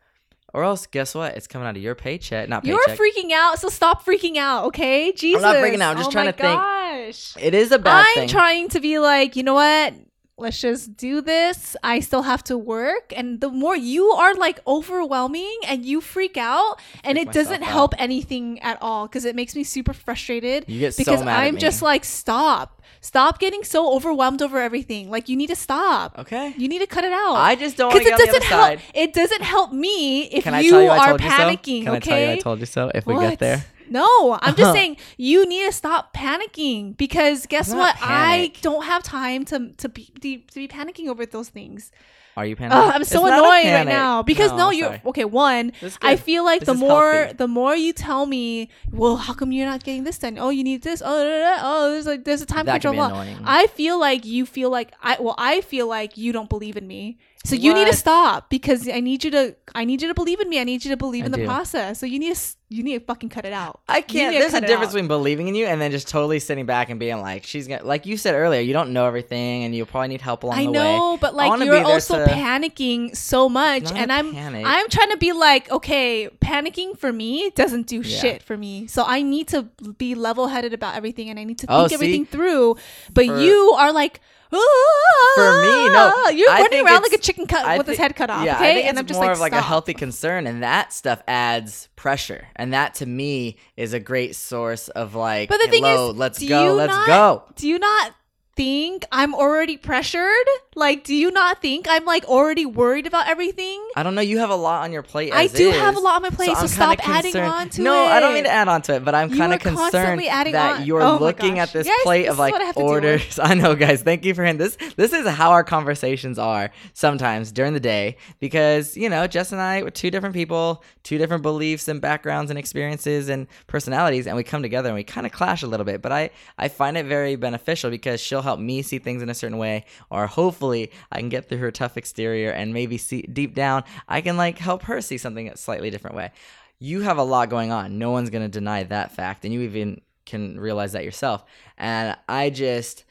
Speaker 2: or else guess what it's coming out of your paycheck not paycheck.
Speaker 1: You're freaking out, so stop freaking out, okay? Jesus.
Speaker 2: I'm not freaking out, I'm just
Speaker 1: oh
Speaker 2: trying
Speaker 1: my
Speaker 2: to think.
Speaker 1: Gosh.
Speaker 2: it is a bad
Speaker 1: I'm
Speaker 2: thing
Speaker 1: trying to be like, you know what? Let's just do this. I still have to work. And the more you are like overwhelming and you freak out, and
Speaker 2: Freak
Speaker 1: it doesn't
Speaker 2: myself
Speaker 1: help anything at all because it makes me super frustrated.
Speaker 2: You get so
Speaker 1: because
Speaker 2: mad at
Speaker 1: I'm just like, stop. Stop getting so overwhelmed over everything. Like, you need to stop.
Speaker 2: okay
Speaker 1: You need to cut it out.
Speaker 2: i just don't want to
Speaker 1: because
Speaker 2: get
Speaker 1: it doesn't help.
Speaker 2: side
Speaker 1: It doesn't help me if
Speaker 2: can i
Speaker 1: you
Speaker 2: you
Speaker 1: are
Speaker 2: you so
Speaker 1: panicking.
Speaker 2: can i
Speaker 1: okay.
Speaker 2: tell you i told you so if we
Speaker 1: What?
Speaker 2: get there
Speaker 1: No, I'm just uh-huh. saying you need to stop panicking because guess what?
Speaker 2: not
Speaker 1: I don't have time to to be to be panicking over those things.
Speaker 2: are you panicking
Speaker 1: Ugh, I'm so
Speaker 2: It's
Speaker 1: annoyed right now because no,
Speaker 2: No,
Speaker 1: you're
Speaker 2: sorry.
Speaker 1: okay. One, I feel like
Speaker 2: This
Speaker 1: the more
Speaker 2: healthy.
Speaker 1: the more you tell me, well, how come you're not getting this done? Oh, you need this. Oh, oh, there's like there's a time
Speaker 2: That
Speaker 1: control. I feel like you feel like I well, I feel like you don't believe in me. So you need to stop because I need you to I need you to believe in me. I need you to believe
Speaker 2: I
Speaker 1: in the
Speaker 2: do.
Speaker 1: process. So you need to you need to fucking cut it out.
Speaker 2: I can't. There's a difference between believing in you and then just totally sitting back and being like, she's gonna, like you said earlier, you don't know everything and you probably need help along
Speaker 1: I
Speaker 2: the
Speaker 1: know,
Speaker 2: way.
Speaker 1: but
Speaker 2: I
Speaker 1: like
Speaker 2: wanna
Speaker 1: you're also panicking so much, and I'm
Speaker 2: panic.
Speaker 1: I'm trying to be like, okay, panicking for me doesn't do
Speaker 2: Yeah.
Speaker 1: shit for me. So I need to be level headed about everything, and I need to
Speaker 2: Oh,
Speaker 1: think
Speaker 2: see?
Speaker 1: everything through. But
Speaker 2: For-
Speaker 1: you are like.
Speaker 2: For me, no.
Speaker 1: Ah, you're
Speaker 2: I
Speaker 1: running around like a chicken cut
Speaker 2: I
Speaker 1: with his head cut off.
Speaker 2: Yeah,
Speaker 1: okay,
Speaker 2: I think
Speaker 1: and
Speaker 2: it's
Speaker 1: I'm just
Speaker 2: more
Speaker 1: like,
Speaker 2: of like a healthy concern, and that stuff adds pressure, and that to me is a great source of like,
Speaker 1: But the thing
Speaker 2: hello,
Speaker 1: is,
Speaker 2: let's go, let's
Speaker 1: not-
Speaker 2: go.
Speaker 1: Do you not think I'm already pressured? Like, do you not think I'm like already worried about everything?
Speaker 2: I don't know. You have a lot on your plate.
Speaker 1: I do
Speaker 2: is,
Speaker 1: have a lot on my plate, so
Speaker 2: I'm
Speaker 1: stop adding on to
Speaker 2: no,
Speaker 1: it.
Speaker 2: No, I don't mean to add on to it, but I'm kind of concerned that
Speaker 1: on.
Speaker 2: you're
Speaker 1: Oh
Speaker 2: looking at this
Speaker 1: Yes,
Speaker 2: plate
Speaker 1: this
Speaker 2: of like
Speaker 1: I have to deal with.
Speaker 2: orders. I know, guys. Thank you for hearing this. This is how our conversations are sometimes during the day because you know, Jess and I, we're two different people, two different beliefs and backgrounds and experiences and personalities, and we come together and we kind of clash a little bit. But I, I find it very beneficial because she'll help me see things in a certain way, or hopefully I can get through her tough exterior and maybe see deep down I can like help her see something a slightly different way. You have a lot going on. No one's gonna deny that fact, and you even can realize that yourself. And I just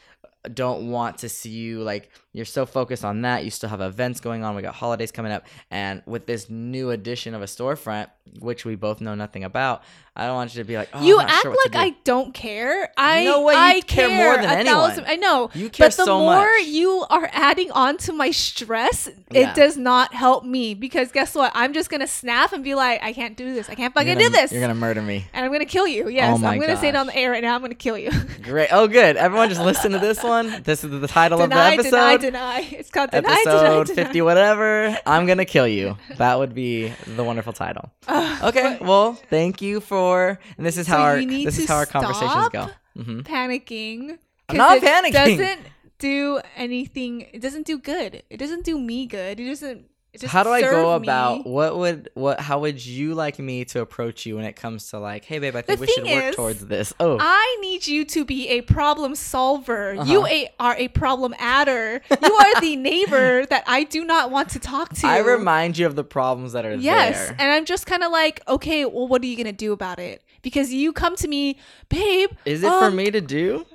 Speaker 2: don't want to see you like you're so focused on that you still have events going on we got holidays coming up and with this new addition of a storefront which we both know nothing about. I don't want you to be like, oh,
Speaker 1: you
Speaker 2: I'm not
Speaker 1: act
Speaker 2: sure
Speaker 1: like
Speaker 2: do."
Speaker 1: I don't care. I
Speaker 2: No way, you
Speaker 1: I
Speaker 2: care more than anyone.
Speaker 1: thousand- I know.
Speaker 2: You care
Speaker 1: but the
Speaker 2: so
Speaker 1: more
Speaker 2: much.
Speaker 1: you are adding on to my stress,
Speaker 2: Yeah.
Speaker 1: it does not help me because guess what? I'm just gonna snap and be like, I can't do this. I can't fucking
Speaker 2: gonna-
Speaker 1: do this.
Speaker 2: You're gonna murder me.
Speaker 1: and I'm gonna kill you. Yes,
Speaker 2: Oh my
Speaker 1: I'm gonna say it on the air right now. I'm gonna kill you.
Speaker 2: Great. Oh, good. Everyone, just listen to this one. This is the title
Speaker 1: deny,
Speaker 2: of the
Speaker 1: deny,
Speaker 2: episode.
Speaker 1: deny. It's called deny,
Speaker 2: episode
Speaker 1: deny, deny.
Speaker 2: 50 whatever i'm gonna kill you that would be the wonderful title oh, okay well thank you for and this is how
Speaker 1: So
Speaker 2: our this is how our conversations go hmm
Speaker 1: panicking.
Speaker 2: I'm not
Speaker 1: it
Speaker 2: panicking.
Speaker 1: Doesn't do anything. It doesn't do good. It doesn't do me good. It doesn't.
Speaker 2: How do i go about
Speaker 1: me.
Speaker 2: what would what how would you like me to approach you when it comes to like hey babe i think
Speaker 1: The
Speaker 2: we should work
Speaker 1: is,
Speaker 2: towards this oh
Speaker 1: I need you to be a problem solver.
Speaker 2: Uh-huh.
Speaker 1: You a, are a problem adder. You are the neighbor that I do not want to talk to.
Speaker 2: i remind you of the problems that are there.
Speaker 1: Yes,
Speaker 2: there
Speaker 1: and I'm just kind of like, okay, well, what are you gonna do about it? Because you come to me, babe.
Speaker 2: is it for
Speaker 1: um,
Speaker 2: me to do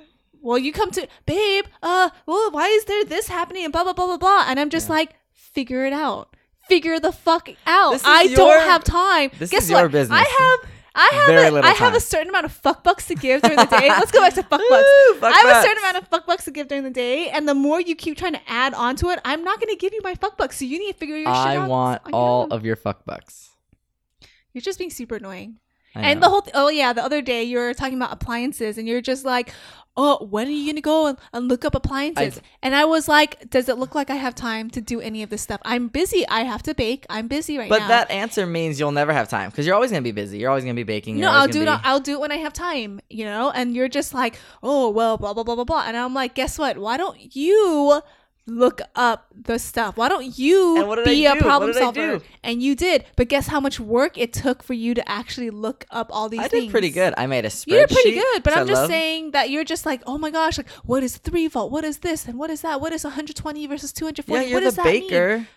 Speaker 1: Well, you come to, babe. Uh, well, why is there this happening and blah blah blah blah blah? And I'm just like, figure it out. Figure the fuck out. I
Speaker 2: your-
Speaker 1: don't have time.
Speaker 2: this
Speaker 1: Guess
Speaker 2: is your business.
Speaker 1: I have. I have
Speaker 2: Very
Speaker 1: a, I have a certain amount of fuck bucks to give during the day. Let's go back to fuck bucks.
Speaker 2: Woo, fuck
Speaker 1: I have a certain amount of fuck bucks to give during the day, and the more you keep trying to add onto it, I'm not going to give you my fuck bucks. So you need to figure your shit out. i want
Speaker 2: all
Speaker 1: own.
Speaker 2: of your fuck bucks
Speaker 1: You're just being super annoying.
Speaker 2: I
Speaker 1: And the whole th- oh yeah, the other day you were talking about appliances and you're just like, oh, when are you gonna go and, and look up appliances? and I was like, does it look like I have time to do any of this stuff? I'm busy. I have to bake. I'm busy right
Speaker 2: But
Speaker 1: now.
Speaker 2: But that answer means you'll never have time because you're always gonna be busy. You're always gonna be baking.
Speaker 1: no,
Speaker 2: you're
Speaker 1: I'll
Speaker 2: always
Speaker 1: do it.
Speaker 2: be-
Speaker 1: I'll do it when I have time, you know. And you're just like, oh well, blah blah blah blah blah. And I'm like, guess what? Why don't you look up the stuff? Why don't you
Speaker 2: And what did
Speaker 1: be a problem solver? And you did. But guess how much work it took for you to actually look up all these things?
Speaker 2: I
Speaker 1: things?
Speaker 2: did pretty good. I made a spreadsheet.
Speaker 1: You did pretty good, but I'm
Speaker 2: I
Speaker 1: just
Speaker 2: love-
Speaker 1: saying that you're just like, oh my gosh, like what is three volt? What is this? And what is that? What is 120 versus 240?
Speaker 2: Yeah, you're
Speaker 1: what does
Speaker 2: the
Speaker 1: that mean?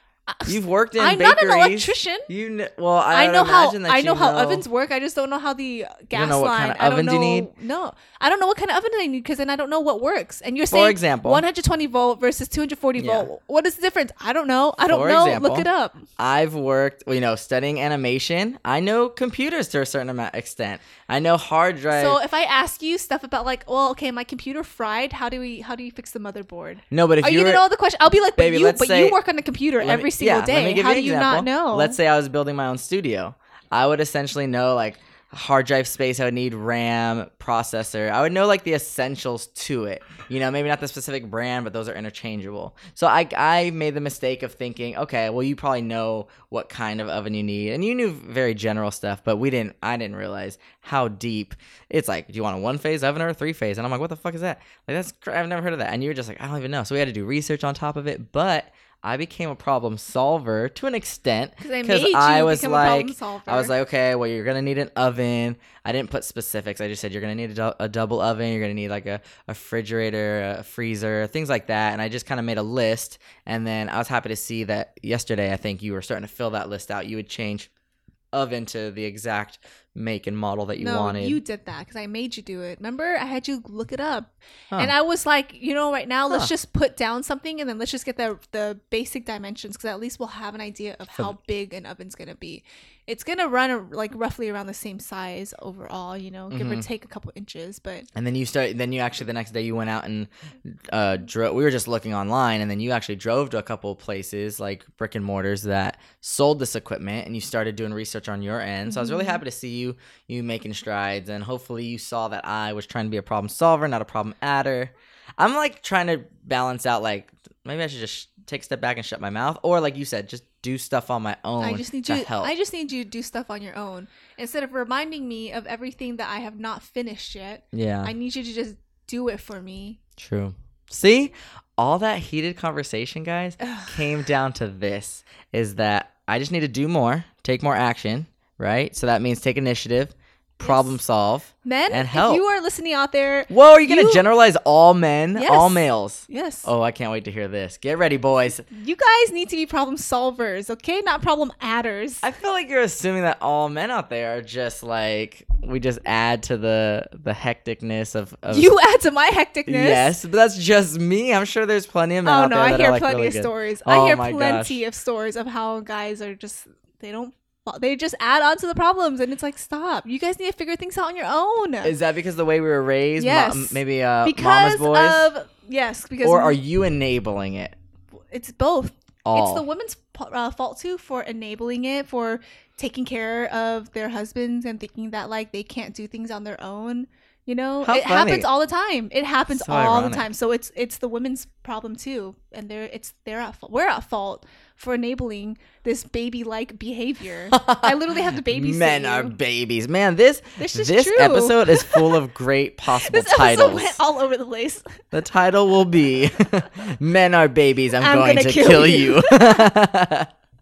Speaker 2: You've worked in
Speaker 1: I'm
Speaker 2: bakeries.
Speaker 1: not an electrician.
Speaker 2: You kn- well, I,
Speaker 1: I, know how I know how ovens work. I just don't know how the gas
Speaker 2: don't know what
Speaker 1: line.
Speaker 2: kind of
Speaker 1: I don't know.
Speaker 2: you need?
Speaker 1: No, I don't know what kind of oven I need because then I don't know what works. And you're saying, For
Speaker 2: example-
Speaker 1: 120 volt versus 240
Speaker 2: Yeah.
Speaker 1: volt. What is the difference? I don't know. I don't
Speaker 2: For
Speaker 1: know.
Speaker 2: example,
Speaker 1: Look it up.
Speaker 2: I've worked, you know, studying animation. I know computers to a certain amount extent. I know hard drive.
Speaker 1: So if I ask you stuff about like, well, okay, my computer fried. How do we how do you fix the motherboard?
Speaker 2: no, but if
Speaker 1: Are you
Speaker 2: were,
Speaker 1: know all the question? I'll be like, but
Speaker 2: Baby,
Speaker 1: you, but
Speaker 2: say-
Speaker 1: you work on the computer
Speaker 2: me-
Speaker 1: every single
Speaker 2: yeah,
Speaker 1: day. How do
Speaker 2: an
Speaker 1: you not know?
Speaker 2: Let's say I was building my own studio. I would essentially know like hard drive space. I would need RAM, processor. I would know like the essentials to it. You know, maybe not the specific brand, but those are interchangeable. So I I made the mistake of thinking, okay, well you probably know what kind of oven you need, and you knew very general stuff, but we didn't. I didn't realize how deep. It's like, do you want a one phase oven or a three phase? And I'm like, what the fuck is that? Like that's I've never heard of that. And you were just like, I don't even know. So we had to do research on top of it, but. I became a problem solver to an extent
Speaker 1: 'Cause I
Speaker 2: I was
Speaker 1: become a problem
Speaker 2: like. I was like, okay, well, you're gonna need an oven. I didn't put specifics. I just said you're gonna need a, dou- a double oven. You're gonna need like a, a refrigerator, a freezer, things like that. And I just kind of made a list. And then I was happy to see that yesterday. I think you were starting to fill that list out. You would change oven to the exact make and model that you
Speaker 1: no,
Speaker 2: wanted.
Speaker 1: you did that because I made you do it. Remember, I had you look it up,
Speaker 2: Huh.
Speaker 1: and I was like, you know, right now, let's
Speaker 2: Huh.
Speaker 1: just put down something, and then let's just get the the basic dimensions because at least we'll have an idea of how big an oven's gonna be. It's gonna run like roughly around the same size overall, you know, give
Speaker 2: Mm-hmm.
Speaker 1: or take a couple inches, but
Speaker 2: And then you start. Then you actually the next day you went out and uh, drove. We were just looking online, and then you actually drove to a couple places like brick and mortars that sold this equipment, and you started doing research on your end. So I was really happy to see you you making strides, and hopefully you saw that I was trying to be a problem solver, not a problem adder. I'm like trying to balance out like maybe I should just take a step back and shut my mouth, or like you said, just do stuff on my own.
Speaker 1: I just need
Speaker 2: to
Speaker 1: you.
Speaker 2: help.
Speaker 1: I just need you to do stuff on your own instead of reminding me of everything that I have not finished yet.
Speaker 2: yeah.
Speaker 1: I need you to just do it for me.
Speaker 2: True. See, all that heated conversation, guys, came down to this: is that I just need to do more, take more action, right? So that means take initiative, problem solve,
Speaker 1: Men,
Speaker 2: and help.
Speaker 1: if you are listening out there,
Speaker 2: Whoa, are you gonna generalize all men,
Speaker 1: Yes.
Speaker 2: all males?
Speaker 1: yes,
Speaker 2: Oh, I can't wait to hear this. Get ready, boys.
Speaker 1: you guys need to be problem solvers, okay? Not problem adders.
Speaker 2: I feel like you're assuming that all men out there are just like we just add to the the hecticness of, of
Speaker 1: you add to my hecticness.
Speaker 2: Yes, but that's just me. I'm sure there's plenty of men
Speaker 1: Oh
Speaker 2: out
Speaker 1: no,
Speaker 2: there
Speaker 1: I hear
Speaker 2: like
Speaker 1: plenty
Speaker 2: really
Speaker 1: of
Speaker 2: good.
Speaker 1: stories.
Speaker 2: Oh
Speaker 1: I hear plenty of stories of how guys are just they don't they just add on to the problems, and it's like, stop! You guys need to figure things out on your own.
Speaker 2: Is that because the way we were raised?
Speaker 1: Yes.
Speaker 2: maybe uh,
Speaker 1: because
Speaker 2: mama's boys?
Speaker 1: of yes, because
Speaker 2: or are you enabling it?
Speaker 1: it's both.
Speaker 2: All.
Speaker 1: It's the women's uh, fault too for enabling it, for taking care of their husbands and thinking that like they can't do things on their own. You know,
Speaker 2: How
Speaker 1: it
Speaker 2: funny.
Speaker 1: happens all the time. It happens
Speaker 2: So
Speaker 1: all
Speaker 2: ironic.
Speaker 1: the time. So it's it's the women's problem too, and they're it's they're at fault. We're at fault for enabling this baby like behavior. I literally have to babysit
Speaker 2: Men
Speaker 1: you.
Speaker 2: are babies. Man, this
Speaker 1: This
Speaker 2: this,
Speaker 1: true.
Speaker 2: episode is full of great possible
Speaker 1: this
Speaker 2: titles.
Speaker 1: went all over the place.
Speaker 2: The title will be Men Are Babies, I'm,
Speaker 1: I'm
Speaker 2: going to
Speaker 1: kill
Speaker 2: kill,
Speaker 1: you."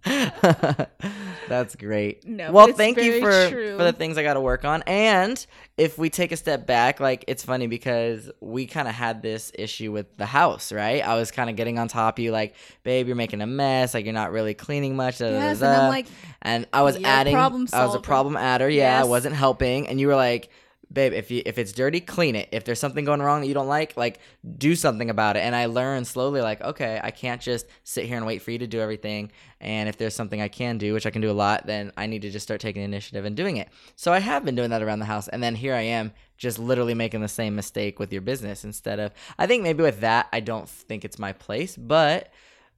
Speaker 2: you. That's great.
Speaker 1: No,
Speaker 2: well, thank you for
Speaker 1: true.
Speaker 2: for the things I got to work on. And if we take a step back, like it's funny because we kind of had this issue with the house, right? I was kind of getting on top of you, like, babe, you're making a mess, like you're not really cleaning much. da, da, da,
Speaker 1: Yes, and I'm like,
Speaker 2: and I was adding. I was a problem adder. Yeah, I wasn't helping, and you were like, "Babe, if you if it's dirty, clean it. If there's something going wrong that you don't like, like do something about it." And I learned slowly, like, okay, I can't just sit here and wait for you to do everything. And if there's something I can do, which I can do a lot, then I need to just start taking initiative and doing it. So I have been doing that around the house, and then here I am, just literally making the same mistake with your business instead of. I think maybe with that, I don't think it's my place, but.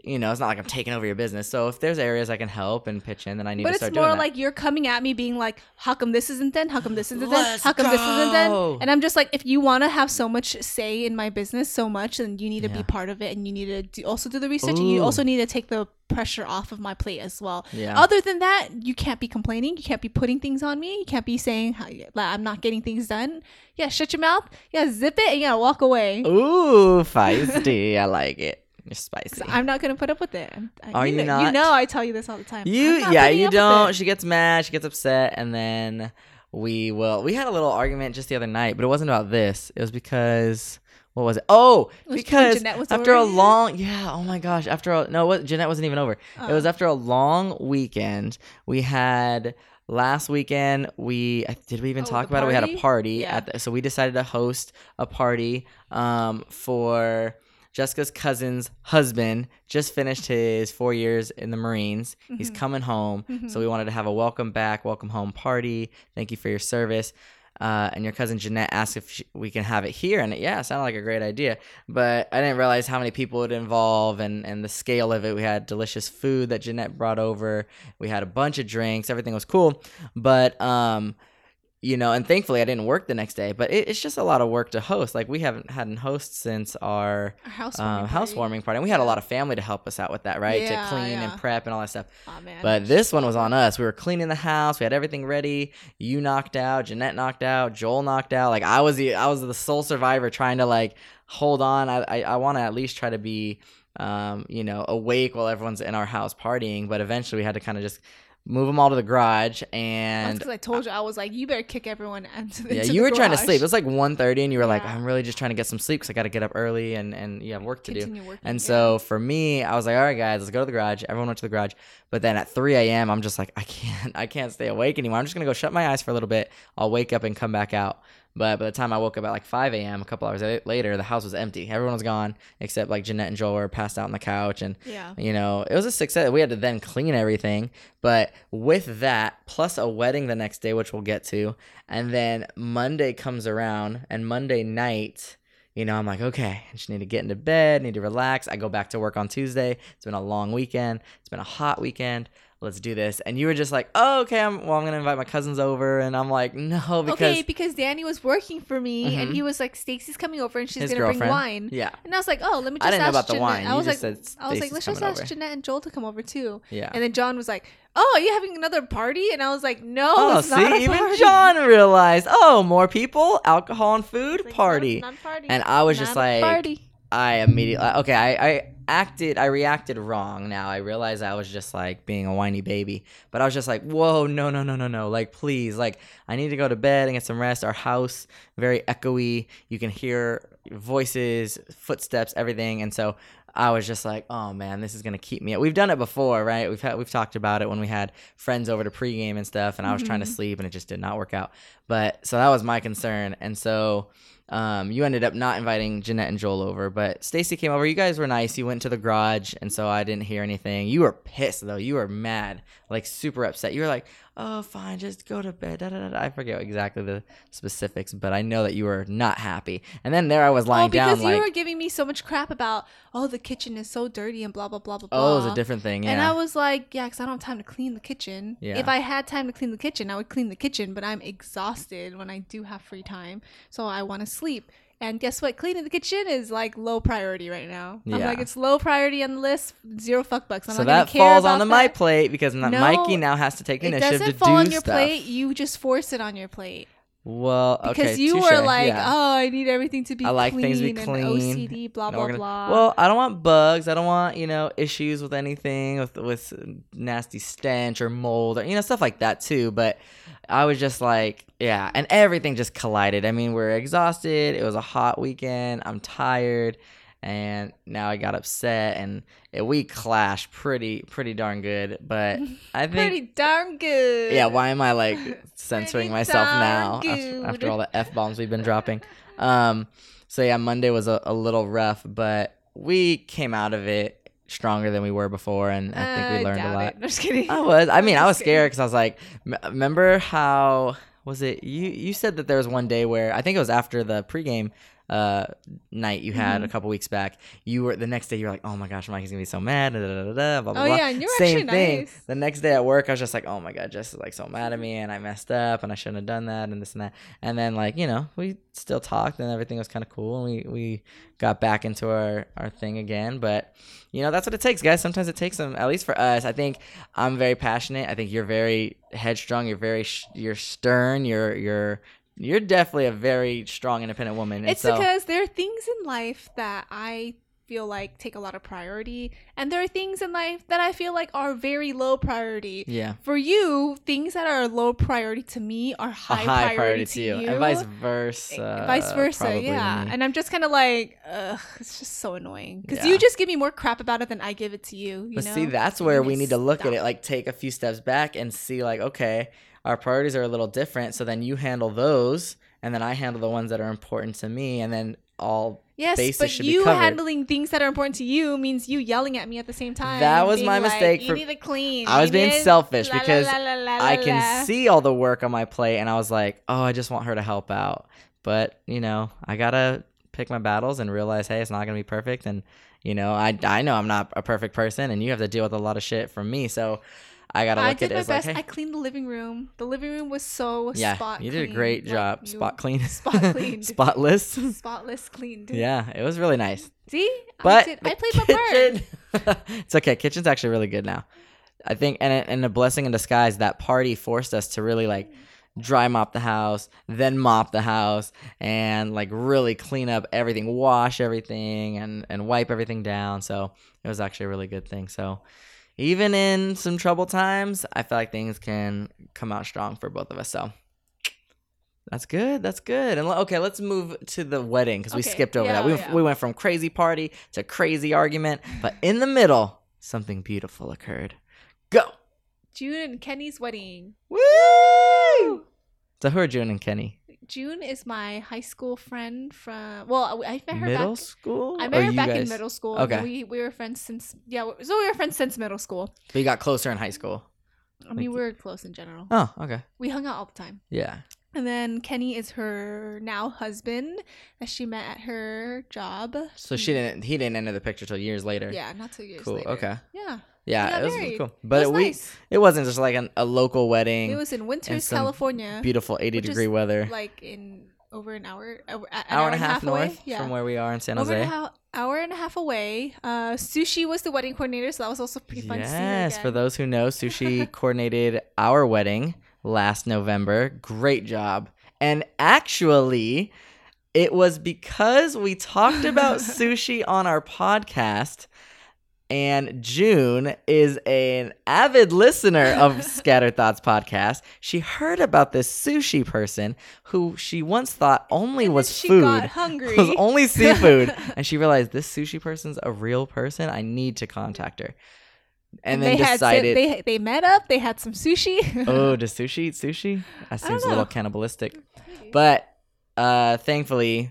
Speaker 2: You know, it's not like I'm taking over your business. So if there's areas I can help and pitch in, then I need
Speaker 1: but
Speaker 2: to
Speaker 1: it's
Speaker 2: start
Speaker 1: more
Speaker 2: doing that.
Speaker 1: like you're coming at me being like, how come this isn't done? How come this isn't done?
Speaker 2: Let's
Speaker 1: How come this isn't done?
Speaker 2: go.
Speaker 1: And I'm just like, if you want to have so much say in my business so much, then you need to
Speaker 2: Yeah.
Speaker 1: be part of it and you need to do, also do the research and you also need to take the pressure off of my plate as well.
Speaker 2: Yeah.
Speaker 1: Other than that, you can't be complaining. You can't be putting things on me. You can't be saying like, I'm not getting things done. Yeah, shut your mouth. Yeah, zip it and yeah, walk away.
Speaker 2: Ooh, feisty. I like it. You're spicy.
Speaker 1: I'm not gonna put up with it. I-
Speaker 2: Are you
Speaker 1: know, You
Speaker 2: not?
Speaker 1: know, I tell you this all the time.
Speaker 2: You, yeah, you don't. She gets mad. She gets upset, and then we will. We had a little argument just the other night, but it wasn't about this. It was because what was it? Oh, because after a long, yeah. Oh my gosh, after a, no, what? Jeanette wasn't even over. It was
Speaker 1: Oh.
Speaker 2: after a long weekend. We had. Last weekend, we did we even
Speaker 1: Oh,
Speaker 2: talk about it? We had a
Speaker 1: party?
Speaker 2: party
Speaker 1: Yeah.
Speaker 2: at the, so we decided to host a party um, for Jessica's cousin's husband just finished his four years in the Marines. He's coming home. So we wanted to have a welcome back, welcome home party. Thank you for your service. Uh, and your cousin Jeanette asked if she, we can have it here. And it, yeah, it sounded like a great idea. But I didn't realize how many people it would involve and, and the scale of it. We had delicious food that Jeanette brought over. We had a bunch of drinks. Everything was cool. But um, you know, and thankfully I didn't work the next day. But it, it's just a lot of work to host. Like we haven't had a host since our
Speaker 1: Our housewarming
Speaker 2: um,
Speaker 1: party.
Speaker 2: housewarming party, and we had a lot of family to help us out with that, right?
Speaker 1: Yeah,
Speaker 2: to clean
Speaker 1: yeah.
Speaker 2: and prep and all that stuff.
Speaker 1: Aw, man.
Speaker 2: But this one was on us. We were cleaning the house. We had everything ready. You knocked out. Jeanette knocked out. Joel knocked out. Like I was the I was the sole survivor trying to like hold on. I I, I want to at least try to be um you know awake while everyone's in our house partying. But eventually we had to kind of just move them all to the garage and
Speaker 1: because I told you, I was like, you better kick everyone into the
Speaker 2: yeah,
Speaker 1: into
Speaker 2: you
Speaker 1: the
Speaker 2: were trying to sleep. It was like 1.30 and you were like, I'm really just trying to get some sleep because I got to get up early and, and you have work to
Speaker 1: Continue
Speaker 2: do.
Speaker 1: working,
Speaker 2: and
Speaker 1: yeah.
Speaker 2: so for me, I was like, all right, guys, let's go to the garage. Everyone went to the garage. But then at 3 a.m., I'm just like, I can't, I can't stay awake anymore. I'm just going to go shut my eyes for a little bit. I'll wake up and come back out. But by the time I woke up at like 5 a.m., a couple hours later, the house was empty. Everyone was gone except like Jeanette and Joel were passed out on the couch. And
Speaker 1: Yeah.
Speaker 2: you know, it was a success. We had to then clean everything. But with that, plus a wedding the next day, which we'll get to, and then Monday comes around, and Monday night, you know, I'm like, okay, I just need to get into bed, need to relax. I go back to work on Tuesday. It's been a long weekend, it's been a hot weekend. Let's do this. And you were just like, oh, okay, I'm, well, I'm going to invite my cousins over. And I'm like, no, because
Speaker 1: okay, because Danny was working for me, and
Speaker 2: Mhm.
Speaker 1: he was like, "Stacy's coming over, and she's gonna bring wine."
Speaker 2: Yeah.
Speaker 1: And I was like, "Oh, let me just
Speaker 2: I didn't know
Speaker 1: ask
Speaker 2: about the
Speaker 1: Jeanette."
Speaker 2: wine.
Speaker 1: I
Speaker 2: You
Speaker 1: was
Speaker 2: just
Speaker 1: like, I was like, let's just ask
Speaker 2: over.
Speaker 1: Jeanette and Joel to come over too.
Speaker 2: Yeah.
Speaker 1: And then John was like, "Oh, are you having another party?" And I was like, "No,
Speaker 2: Oh,
Speaker 1: it's not a
Speaker 2: see, even
Speaker 1: party."
Speaker 2: John realized, oh, more people, alcohol and food,
Speaker 1: like,
Speaker 2: party.
Speaker 1: Not, not party.
Speaker 2: And I was just
Speaker 1: Not a
Speaker 2: like,
Speaker 1: party.
Speaker 2: I immediately okay. I, I acted. I reacted wrong. Now I realize I was just like being a whiny baby. But I was just like, whoa, no, no, no, no, no. Like, please, like, I need to go to bed and get some rest. Our house very echoey. You can hear voices, footsteps, everything. And so I was just like, oh man, this is gonna keep me. We've done it before, right? We've had we've talked about it when we had friends over to pregame and stuff, and I was trying to mm-hmm. sleep and it just did not work out. But so that was my concern, and so um, you ended up not inviting Jeanette and Joel over, but Stacy came over. You guys were nice. You went to the garage, and so I didn't hear anything. You were pissed though. You were mad, like super upset. You were like, "Oh, fine, just go to bed." Da, da, da. I forget exactly the specifics, but I know that you were not happy. And then there I was lying down.
Speaker 1: oh, because
Speaker 2: down,
Speaker 1: you
Speaker 2: like,
Speaker 1: were giving me so much crap about, oh, the kitchen is so dirty and blah blah blah blah blah.
Speaker 2: "Oh, it was a different thing." Yeah.
Speaker 1: And I was like, yeah, because I don't have time to clean the kitchen.
Speaker 2: Yeah.
Speaker 1: If I had time to clean the kitchen, I would clean the kitchen, but I'm exhausted when I do have free time. So I want to sleep. And guess what? Cleaning the kitchen is like low priority right now.
Speaker 2: Yeah.
Speaker 1: I'm like, it's low priority on the list, zero fuck bucks. I'm
Speaker 2: so
Speaker 1: not
Speaker 2: that
Speaker 1: care
Speaker 2: falls onto my plate because
Speaker 1: No,
Speaker 2: Mikey now has to take the
Speaker 1: It doesn't fall on your
Speaker 2: stuff.
Speaker 1: plate. You just force it on your plate.
Speaker 2: Well, okay,
Speaker 1: Because you
Speaker 2: touche,
Speaker 1: were like,
Speaker 2: yeah.
Speaker 1: oh, I need everything to be
Speaker 2: I like
Speaker 1: clean
Speaker 2: things to be
Speaker 1: and OCD, blah, blah,
Speaker 2: organi-
Speaker 1: blah.
Speaker 2: Well, I don't want bugs. I don't want you know issues with anything with with nasty stench or mold or you know stuff like that too. But I was just like, yeah, and everything just collided. I mean, we're exhausted. It was a hot weekend. I'm tired, and now I got upset, and we clashed pretty pretty darn good. But I think
Speaker 1: Pretty darn good.
Speaker 2: yeah, why am I like censoring myself now after, after all the f bombs we've been dropping? Um, so yeah, Monday was a, a little rough, but we came out of it stronger than we were before, and I think we learned a lot.
Speaker 1: It. I'm just kidding.
Speaker 2: I was. I mean, I was scared because I was like, m- remember how was it? You you said that there was one day where I think it was after the pregame uh night you had
Speaker 1: Mm-hmm.
Speaker 2: a couple weeks back. You were the next day. You were like, oh my gosh, Mikey's gonna be so mad. Da, da, da, da, da, blah, blah,
Speaker 1: Oh,
Speaker 2: blah.
Speaker 1: yeah, and you were
Speaker 2: Same
Speaker 1: actually
Speaker 2: thing.
Speaker 1: nice.
Speaker 2: The next day at work, I was just like, oh my god, Jess is like so mad at me, and I messed up, and I shouldn't have done that, and this and that. And then like you know, we still talked, and everything was kind of cool, and we we got back into our our thing again. But you know, that's what it takes, guys. Sometimes it takes them. At least for us, I think I'm very passionate. I think you're very headstrong. You're very sh- you're stern. You're you're you're definitely a very strong, independent woman. And
Speaker 1: It's
Speaker 2: so,
Speaker 1: because there are things in life that I feel like take a lot of priority, and there are things in life that I feel like are very low priority.
Speaker 2: yeah,
Speaker 1: For you, things that are low priority to me are
Speaker 2: a
Speaker 1: high,
Speaker 2: high
Speaker 1: priority, to you,
Speaker 2: and vice versa.
Speaker 1: Eh, vice versa, yeah. And I'm just kind of like, ugh, it's just so annoying because
Speaker 2: Yeah.
Speaker 1: you just give me more crap about it than I give it to you. you
Speaker 2: But
Speaker 1: know?
Speaker 2: see, that's where we need to look at it, like take a few steps back and see, like, okay, our priorities are a little different. So then you handle those, and then I handle the ones that are important to me, and then all
Speaker 1: Yes,
Speaker 2: bases
Speaker 1: but you handling things that are important to you means you yelling at me at the same time.
Speaker 2: That was my
Speaker 1: like,
Speaker 2: mistake
Speaker 1: You
Speaker 2: for-
Speaker 1: need to clean.
Speaker 2: I was being selfish
Speaker 1: la,
Speaker 2: because
Speaker 1: la, la,
Speaker 2: I can
Speaker 1: la."
Speaker 2: see all the work on my plate, and I was like, oh, I just want her to help out. But you know, I gotta pick my battles and realize, hey, it's not gonna be perfect, and you know, I I know I'm not a perfect person, and you have to deal with a lot of shit from me, so I gotta
Speaker 1: I
Speaker 2: look
Speaker 1: did
Speaker 2: at it
Speaker 1: my
Speaker 2: as
Speaker 1: best.
Speaker 2: like, hey,
Speaker 1: I cleaned the living room. The living room was so
Speaker 2: yeah,
Speaker 1: spot.
Speaker 2: you did a great
Speaker 1: Like,
Speaker 2: job,
Speaker 1: you-
Speaker 2: spot clean,
Speaker 1: Spot cleaned.
Speaker 2: spotless.
Speaker 1: Spotless cleaned.
Speaker 2: yeah, it was really nice.
Speaker 1: See,
Speaker 2: But
Speaker 1: I, did, I played my part.
Speaker 2: it's okay. Kitchen's actually really good now. I think, and and a blessing in disguise. That party forced us to really like dry mop the house, then mop the house, and like really clean up everything, wash everything, and and wipe everything down. So it was actually a really good thing. So even in some trouble times, I feel like things can come out strong for both of us. So. That's good. That's good. And okay, let's move to the wedding because we skipped over
Speaker 1: yeah,
Speaker 2: that. We,
Speaker 1: yeah.
Speaker 2: we went from crazy party to crazy argument, but in the middle, something beautiful occurred. Go.
Speaker 1: June and Kenny's wedding.
Speaker 2: Woo! So who are June and Kenny?
Speaker 1: June is my high school friend from. Well, I met her
Speaker 2: Middle
Speaker 1: back.
Speaker 2: school?
Speaker 1: I
Speaker 2: Or
Speaker 1: met her
Speaker 2: you
Speaker 1: back in middle school.
Speaker 2: Okay.
Speaker 1: We we were friends since yeah. So we were friends since middle school.
Speaker 2: So you got closer in high school.
Speaker 1: I mean,
Speaker 2: Like-
Speaker 1: we were close in general.
Speaker 2: Oh, okay.
Speaker 1: We hung out all the time.
Speaker 2: Yeah.
Speaker 1: And then Kenny is her now husband that she met at her job.
Speaker 2: So she didn't. He didn't enter the picture till years later.
Speaker 1: Yeah, not two years
Speaker 2: Cool.
Speaker 1: later.
Speaker 2: Okay.
Speaker 1: Yeah.
Speaker 2: Yeah, it was
Speaker 1: married.
Speaker 2: cool. But
Speaker 1: it was
Speaker 2: we
Speaker 1: nice.
Speaker 2: it wasn't just like an, a local wedding.
Speaker 1: It was in Winters, California.
Speaker 2: beautiful 80
Speaker 1: which is
Speaker 2: degree weather.
Speaker 1: Like in over an hour, an
Speaker 2: hour, and a half,
Speaker 1: away.
Speaker 2: north
Speaker 1: Yeah.
Speaker 2: from where we are in San
Speaker 1: over
Speaker 2: Jose.
Speaker 1: an hour, hour and a half away. Uh, Sushi was the wedding coordinator, so that was also pretty fun to see.
Speaker 2: Yes, for those who know, Sushi coordinated our wedding last November. Great job. And actually, it was because we talked about sushi on our podcast. And June is an avid listener of Scattered Thoughts podcast. She heard about this sushi person who she once thought only
Speaker 1: And
Speaker 2: was
Speaker 1: she
Speaker 2: food
Speaker 1: got hungry.
Speaker 2: was only seafood, and she realized this sushi person's a real person. I need to contact her, and, then
Speaker 1: they
Speaker 2: decided,
Speaker 1: they they met up. They had some sushi.
Speaker 2: oh, does sushi eat sushi? That seems a little cannibalistic. But uh, thankfully,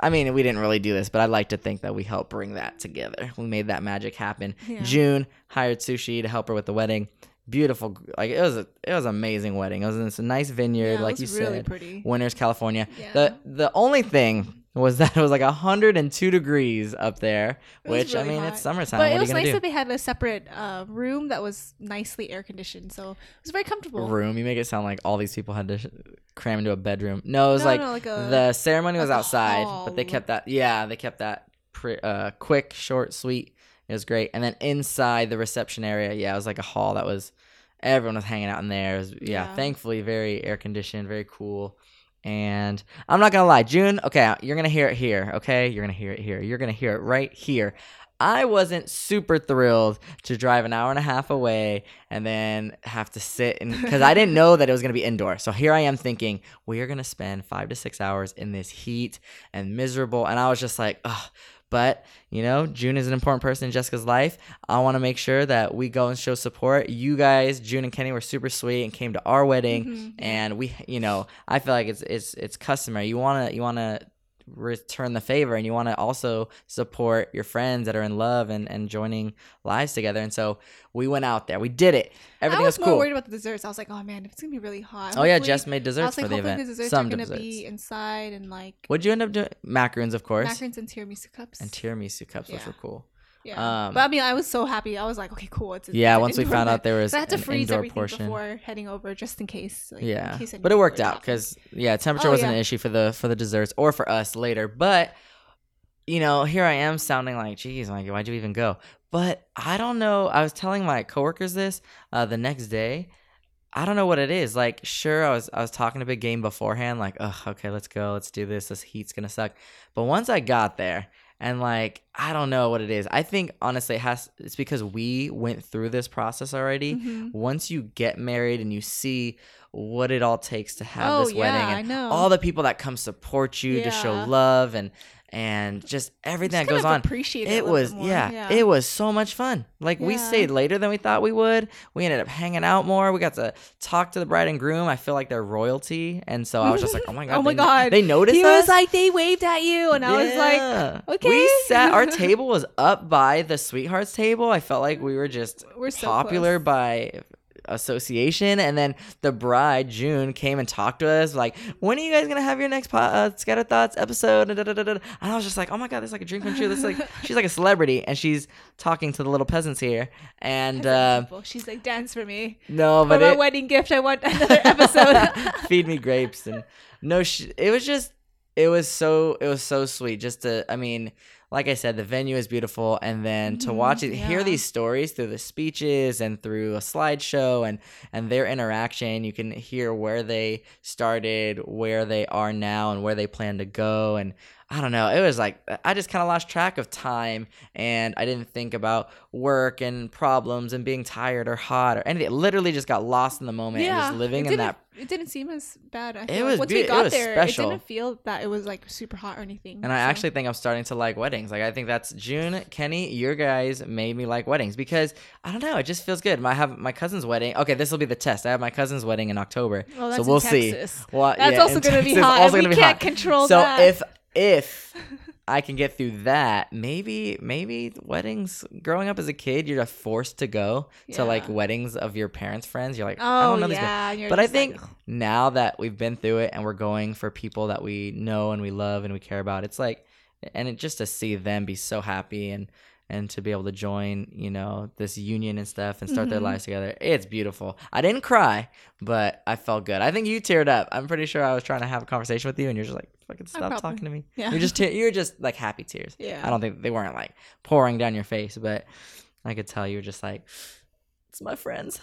Speaker 2: I mean, we didn't really do this, but I'd like to think that we helped bring that together. We made that magic happen.
Speaker 1: Yeah.
Speaker 2: June hired Sushi to help her with the wedding. Beautiful, like it was a it was an amazing wedding. It was in this nice vineyard,
Speaker 1: Yeah, it
Speaker 2: like
Speaker 1: was
Speaker 2: you
Speaker 1: really
Speaker 2: said,
Speaker 1: pretty.
Speaker 2: Winters, California.
Speaker 1: Yeah.
Speaker 2: The the only thing was that it was like 102 degrees up there, which I mean
Speaker 1: hot.
Speaker 2: it's summertime.
Speaker 1: But
Speaker 2: what
Speaker 1: it
Speaker 2: are
Speaker 1: was nice
Speaker 2: do?
Speaker 1: that they had a separate uh, room that was nicely air conditioned, so it was very comfortable.
Speaker 2: room. You make it sound like all these people had to sh- cram into a bedroom. No, it was
Speaker 1: No,
Speaker 2: like,
Speaker 1: no, like a-
Speaker 2: the ceremony was outside, but they kept that. Yeah, they kept that pre- uh, quick, short, sweet. It was great. And then inside the reception area, yeah, it was like a hall that was everyone was hanging out in there. It was, yeah,
Speaker 1: Yeah.
Speaker 2: thankfully very air conditioned, very cool. And I'm not gonna lie, June. Okay, you're gonna hear it here. Okay, you're gonna hear it here. You're gonna hear it right here. I wasn't super thrilled to drive an hour and a half away and then have to sit and because I didn't know that it was gonna be indoor. So here I am thinking we are gonna spend five to six hours in this heat and miserable, and I was just like, ugh. But you know, June is an important person in Jessica's life. I want to make sure that we go and show support. You guys, June and Kenny, were super sweet and came to our wedding,
Speaker 1: Mhm.
Speaker 2: and we, you know, I feel like it's it's it's customary. You wanna you wanna return the favor and you want to also support your friends that are in love and, and joining lives together and so we went out there we did it everything
Speaker 1: I was,
Speaker 2: was,
Speaker 1: more worried about the desserts. I was like, oh man, if it's gonna be really hot.
Speaker 2: oh yeah jess made
Speaker 1: I
Speaker 2: desserts
Speaker 1: was like,
Speaker 2: for the event
Speaker 1: the desserts
Speaker 2: some
Speaker 1: are gonna
Speaker 2: desserts
Speaker 1: be inside and like
Speaker 2: what'd you end up doing macaroons of course
Speaker 1: macarons and tiramisu cups.
Speaker 2: and tiramisu cups which
Speaker 1: Yeah.
Speaker 2: were cool
Speaker 1: yeah,
Speaker 2: um,
Speaker 1: but I mean, I was so happy. I was like, okay, cool. It's
Speaker 2: yeah
Speaker 1: it's
Speaker 2: once we found
Speaker 1: event.
Speaker 2: out there was
Speaker 1: So I had to freeze everything
Speaker 2: portion
Speaker 1: before heading over, just in case. Like,
Speaker 2: yeah
Speaker 1: in case
Speaker 2: but it worked out because yeah temperature
Speaker 1: Oh,
Speaker 2: wasn't an issue for the for the desserts or for us later but you know here i am sounding like geez like why'd you even go but i don't know i was telling my coworkers this uh, the next day i don't know what it is like sure i was i was talking a big game beforehand like oh okay let's go let's do this this heat's gonna suck but once i got there and like i don't know what it is i think honestly it has it's because we went through this process already
Speaker 1: Mhm.
Speaker 2: once you get married and you see what it all takes to have
Speaker 1: Oh,
Speaker 2: this wedding
Speaker 1: yeah,
Speaker 2: and
Speaker 1: I know.
Speaker 2: all the people that come support you to show love and and just everything
Speaker 1: Just
Speaker 2: that goes on
Speaker 1: appreciate it.
Speaker 2: it was
Speaker 1: more,
Speaker 2: yeah, it was so much fun like we stayed later than we thought we would we ended up hanging out more we got to talk to the bride and groom i feel like they're royalty and so i was just like oh my god
Speaker 1: oh my
Speaker 2: they,
Speaker 1: god,
Speaker 2: they noticed
Speaker 1: He
Speaker 2: us
Speaker 1: was like, they waved at you, and I was like, okay.
Speaker 2: We sat. Our table was up by the sweethearts table. I felt like we were just
Speaker 1: We're so
Speaker 2: popular
Speaker 1: close.
Speaker 2: by association. And then the bride June came and talked to us like, "When are you guys gonna have your next po- uh, Scattered Thoughts episode?" And I was just like, "Oh my god, this is like a dream come true." This is like she's like a celebrity, and she's talking to the little peasants here. And uh,
Speaker 1: She's like, dance for me.
Speaker 2: no,
Speaker 1: For
Speaker 2: but
Speaker 1: my
Speaker 2: it,
Speaker 1: wedding gift, I want another episode.
Speaker 2: feed me grapes and no sh- it was just it was so it was so sweet just to i mean like i said the venue is beautiful and then to
Speaker 1: Mhm,
Speaker 2: watch it hear these stories through the speeches and through a slideshow and and their interaction you can hear where they started where they are now and where they plan to go and I don't know. It was like I just kind of lost track of time, and I didn't think about work and problems and being tired or hot or anything. Literally, just got lost in the moment and just living in that
Speaker 1: It didn't seem as bad. I
Speaker 2: It
Speaker 1: feel like.
Speaker 2: was
Speaker 1: once
Speaker 2: beau-
Speaker 1: we
Speaker 2: it
Speaker 1: got
Speaker 2: was
Speaker 1: there.
Speaker 2: special.
Speaker 1: It didn't feel that it was like super hot or anything.
Speaker 2: And I actually think I'm starting to like weddings. Like I think that's June, Kenny, your guys made me like weddings because I don't know, it just feels good. I have my cousin's wedding. Okay, this will be the test. I have my cousin's wedding in October,
Speaker 1: Well,
Speaker 2: so we'll see. Well,
Speaker 1: That's
Speaker 2: yeah,
Speaker 1: also gonna be hot,
Speaker 2: also
Speaker 1: we
Speaker 2: be
Speaker 1: can't
Speaker 2: hot.
Speaker 1: control
Speaker 2: so
Speaker 1: that.
Speaker 2: if if I can get through that, maybe maybe weddings. Growing up as a kid, you're just forced to go to like weddings of your parents' friends. You're like, I
Speaker 1: Oh
Speaker 2: don't know these people.
Speaker 1: yeah, and
Speaker 2: But I
Speaker 1: just like,
Speaker 2: think now that we've been through it and we're going for people that we know and we love and we care about, it's like, and it, just to see them be so happy and and to be able to join, you know, this union and stuff and start their
Speaker 1: Mhm.
Speaker 2: lives together, it's beautiful. I didn't cry, but I felt good. I think you teared up. I'm pretty sure I was trying to have a conversation with you, and you're just like, "Fucking stop
Speaker 1: probably-
Speaker 2: talking to me."
Speaker 1: yeah.
Speaker 2: You're just te- you're just like happy tears.
Speaker 1: yeah.
Speaker 2: I don't think they weren't like pouring down your face, but I could tell you were just like, it's my friends.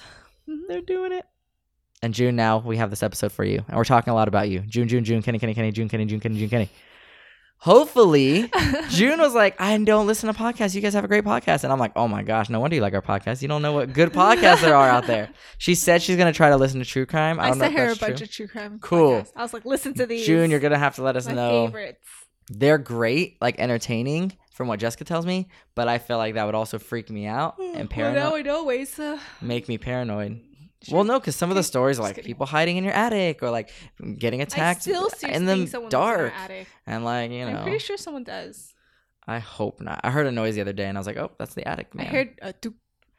Speaker 1: Mhm.
Speaker 2: They're doing it. And June, now we have this episode for you, and we're talking a lot about you. June, June, June, Kenny, Kenny, Kenny, June, Kenny, June, Kenny, June, Kenny. Hopefully, June was like, I don't listen to podcasts. You guys have a great podcast. And I'm like, oh my gosh, no wonder you like our podcast. You don't know what good podcasts there are out there. She said she's going to try to listen to true crime. I,
Speaker 1: I
Speaker 2: don't
Speaker 1: sent
Speaker 2: if
Speaker 1: her a bunch
Speaker 2: true.
Speaker 1: of true crime.
Speaker 2: Cool.
Speaker 1: podcasts. I was like, listen to these.
Speaker 2: June, you're going to have to let us
Speaker 1: my
Speaker 2: know.
Speaker 1: favorites.
Speaker 2: They're great, like entertaining from what Jessica tells me, but I feel like that would also freak me out mm, and
Speaker 1: Well, now
Speaker 2: paranoid,
Speaker 1: I know ways to.
Speaker 2: make me paranoid. Well, no, because some of the stories are like people hiding in your attic or like getting attacked in the
Speaker 1: think someone lives in
Speaker 2: dark.
Speaker 1: attic.
Speaker 2: And like you know,
Speaker 1: I'm pretty sure someone does.
Speaker 2: I hope not. I heard a noise the other day, and I was like, "Oh, that's the attic man."
Speaker 1: I heard a duke,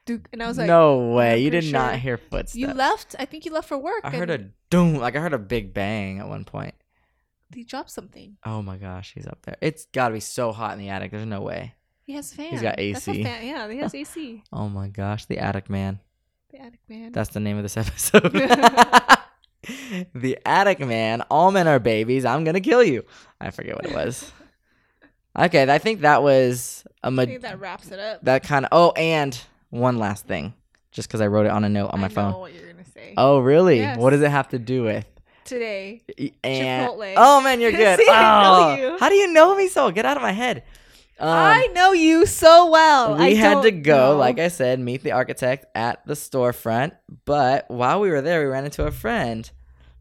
Speaker 1: duke, and I was like,
Speaker 2: no way, you did not hear footsteps.
Speaker 1: "You left? I think you left for work."
Speaker 2: I heard a doom, like I heard a big bang at one point.
Speaker 1: He dropped something.
Speaker 2: Oh my gosh, he's up there. It's got to be so hot in the attic. There's no way.
Speaker 1: He has fan.
Speaker 2: He's got
Speaker 1: That's a
Speaker 2: AC.
Speaker 1: Yeah, he has AC.
Speaker 2: Oh my gosh, the attic man.
Speaker 1: The attic man.
Speaker 2: That's the name of this episode. the attic man. All men are babies. I'm gonna kill you. I forget what it was. Okay, I think that was a
Speaker 1: I
Speaker 2: ma-
Speaker 1: think that wraps it up.
Speaker 2: that kind of. Oh, and one last thing, just because I wrote it on a note on my
Speaker 1: I
Speaker 2: phone.
Speaker 1: know what you're gonna say.
Speaker 2: Oh, really?
Speaker 1: Yes.
Speaker 2: What does it have to do with?
Speaker 1: Today,
Speaker 2: And
Speaker 1: Chipotle.
Speaker 2: oh man, you're good.
Speaker 1: See, I
Speaker 2: oh, how do you know me so? Get out of my head. Um,
Speaker 1: I know you so well.
Speaker 2: we
Speaker 1: I
Speaker 2: had to go,
Speaker 1: know.
Speaker 2: like I said, meet the architect at the storefront. But while we were there, we ran into a friend,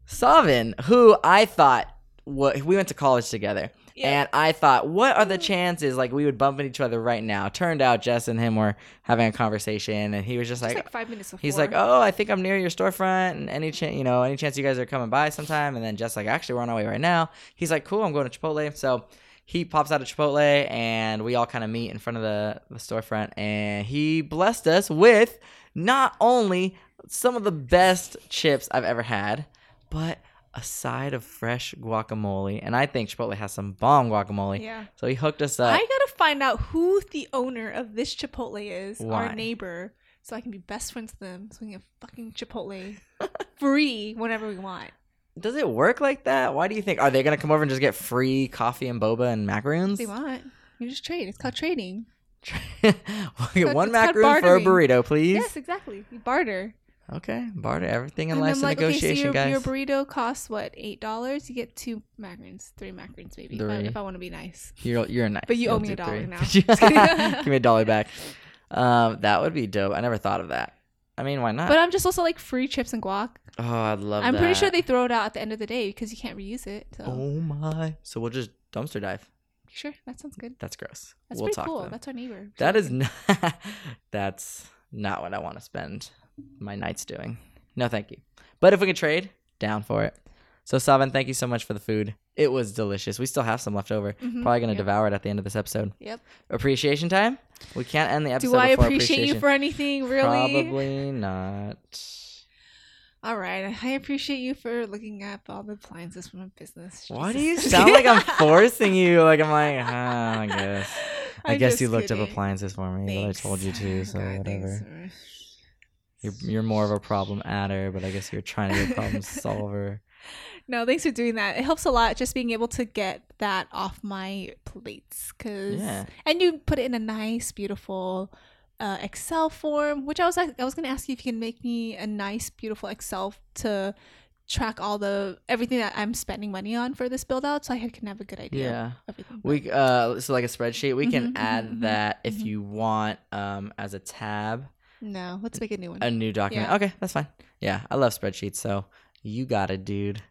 Speaker 2: Savin, who I thought we went to college together.
Speaker 1: Yeah.
Speaker 2: And I thought, what are the chances like we would bump into each other right now? Turned out Jess and him were having a conversation, and he was just
Speaker 1: Just
Speaker 2: like,
Speaker 1: like five minutes before.
Speaker 2: He's like, oh, I think I'm near your storefront, and any chance, you know, any chance you guys are coming by sometime? And then Jess like, actually, we're on our way right now. He's like, cool, I'm going to Chipotle. So he pops out of Chipotle, and we all kind of meet in front of the the storefront, and he blessed us with not only some of the best chips I've ever had, but a side of fresh guacamole. And I think Chipotle has some bomb guacamole.
Speaker 1: yeah.
Speaker 2: So he hooked us up.
Speaker 1: I gotta find out who the owner of this Chipotle is,
Speaker 2: Why?
Speaker 1: our neighbor, so I can be best friends with them, so we can get fucking Chipotle free whenever we want.
Speaker 2: Does it work like that? Why do you think? Are they gonna come over and just get free coffee and boba and macaroons?
Speaker 1: They want. You just trade. It's called trading.
Speaker 2: We'll get one macaroon for a burrito, please.
Speaker 1: Yes, exactly. You barter.
Speaker 2: Okay, barter. Everything in
Speaker 1: And
Speaker 2: life's
Speaker 1: I'm
Speaker 2: a
Speaker 1: like, okay, so
Speaker 2: negotiation,
Speaker 1: your,
Speaker 2: guys.
Speaker 1: your burrito costs what eight dollars? You get two macaroons, three macaroons maybe. If I,
Speaker 2: Three.
Speaker 1: if I want to be nice.
Speaker 2: You're you're nice.
Speaker 1: But you
Speaker 2: You'll
Speaker 1: owe me a dollar now.
Speaker 2: Give me a dollar back. Um, that would be dope. I never thought of that. I mean, why not?
Speaker 1: But I'm just also like free chips and guac.
Speaker 2: oh, I'd love that.
Speaker 1: I'm
Speaker 2: that.
Speaker 1: pretty sure they throw it out at the end of the day because you can't reuse it. So
Speaker 2: Oh my! So we'll just dumpster dive.
Speaker 1: sure, that sounds good.
Speaker 2: That's gross.
Speaker 1: That's
Speaker 2: we'll
Speaker 1: pretty cool. That's our neighbor.
Speaker 2: That is not. that's not what I want to spend my nights doing. No, thank you. But if we could trade, down for it. So Savan, thank you so much for the food. It was delicious. We still have some left over.
Speaker 1: Mhm,
Speaker 2: Probably gonna
Speaker 1: yep.
Speaker 2: devour it at the end of this episode.
Speaker 1: Yep.
Speaker 2: Appreciation time. We can't end the episode.
Speaker 1: Do I appreciate you for anything? Really?
Speaker 2: Probably not.
Speaker 1: All right. I appreciate you for looking up all the appliances from a business.
Speaker 2: Why do you sound like I'm forcing you? Like I'm like, ah, I guess. I
Speaker 1: I'm
Speaker 2: guess you looked up appliances for me, but I told you to, so
Speaker 1: God,
Speaker 2: whatever.
Speaker 1: thanks.
Speaker 2: You're, you're more of a problem adder, but I guess you're trying to be a problem solver.
Speaker 1: No, thanks for doing that. It helps a lot just being able to get that off my plates, cause
Speaker 2: Yeah.
Speaker 1: and you put it in a nice, beautiful uh, Excel form. Which I was I was gonna ask you if you can make me a nice, beautiful Excel to track all the everything that I'm spending money on for this build out, so I can have a good idea.
Speaker 2: Yeah. We uh so like a spreadsheet. We can
Speaker 1: Mhm,
Speaker 2: add
Speaker 1: mhm, mhm,
Speaker 2: that if
Speaker 1: mhm.
Speaker 2: you want um as a tab,
Speaker 1: no, let's make a new one.
Speaker 2: a new document.
Speaker 1: Yeah.
Speaker 2: Okay, that's fine. Yeah, I love spreadsheets. So you got it, dude.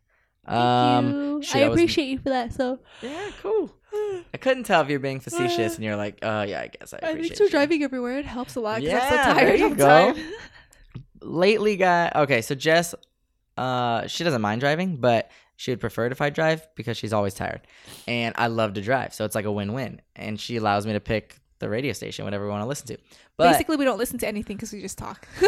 Speaker 1: Thank
Speaker 2: um,
Speaker 1: you.
Speaker 2: shit,
Speaker 1: I
Speaker 2: I was-
Speaker 1: appreciate you for that. So
Speaker 2: Yeah, cool. I couldn't tell if you're being facetious and you're like, oh yeah, I guess I appreciate
Speaker 1: thanks for
Speaker 2: you.
Speaker 1: driving everywhere. It helps a lot. 'cause I'm
Speaker 2: Yeah,
Speaker 1: so
Speaker 2: there
Speaker 1: tired
Speaker 2: you go. Lately, guy. Okay, so Jess, uh, she doesn't mind driving, but she would prefer it if I drive because she's always tired, and I love to drive, so it's like a win-win. And she allows me to pick the radio station, whatever we want to listen to. But
Speaker 1: Basically, we don't listen to anything because we just talk.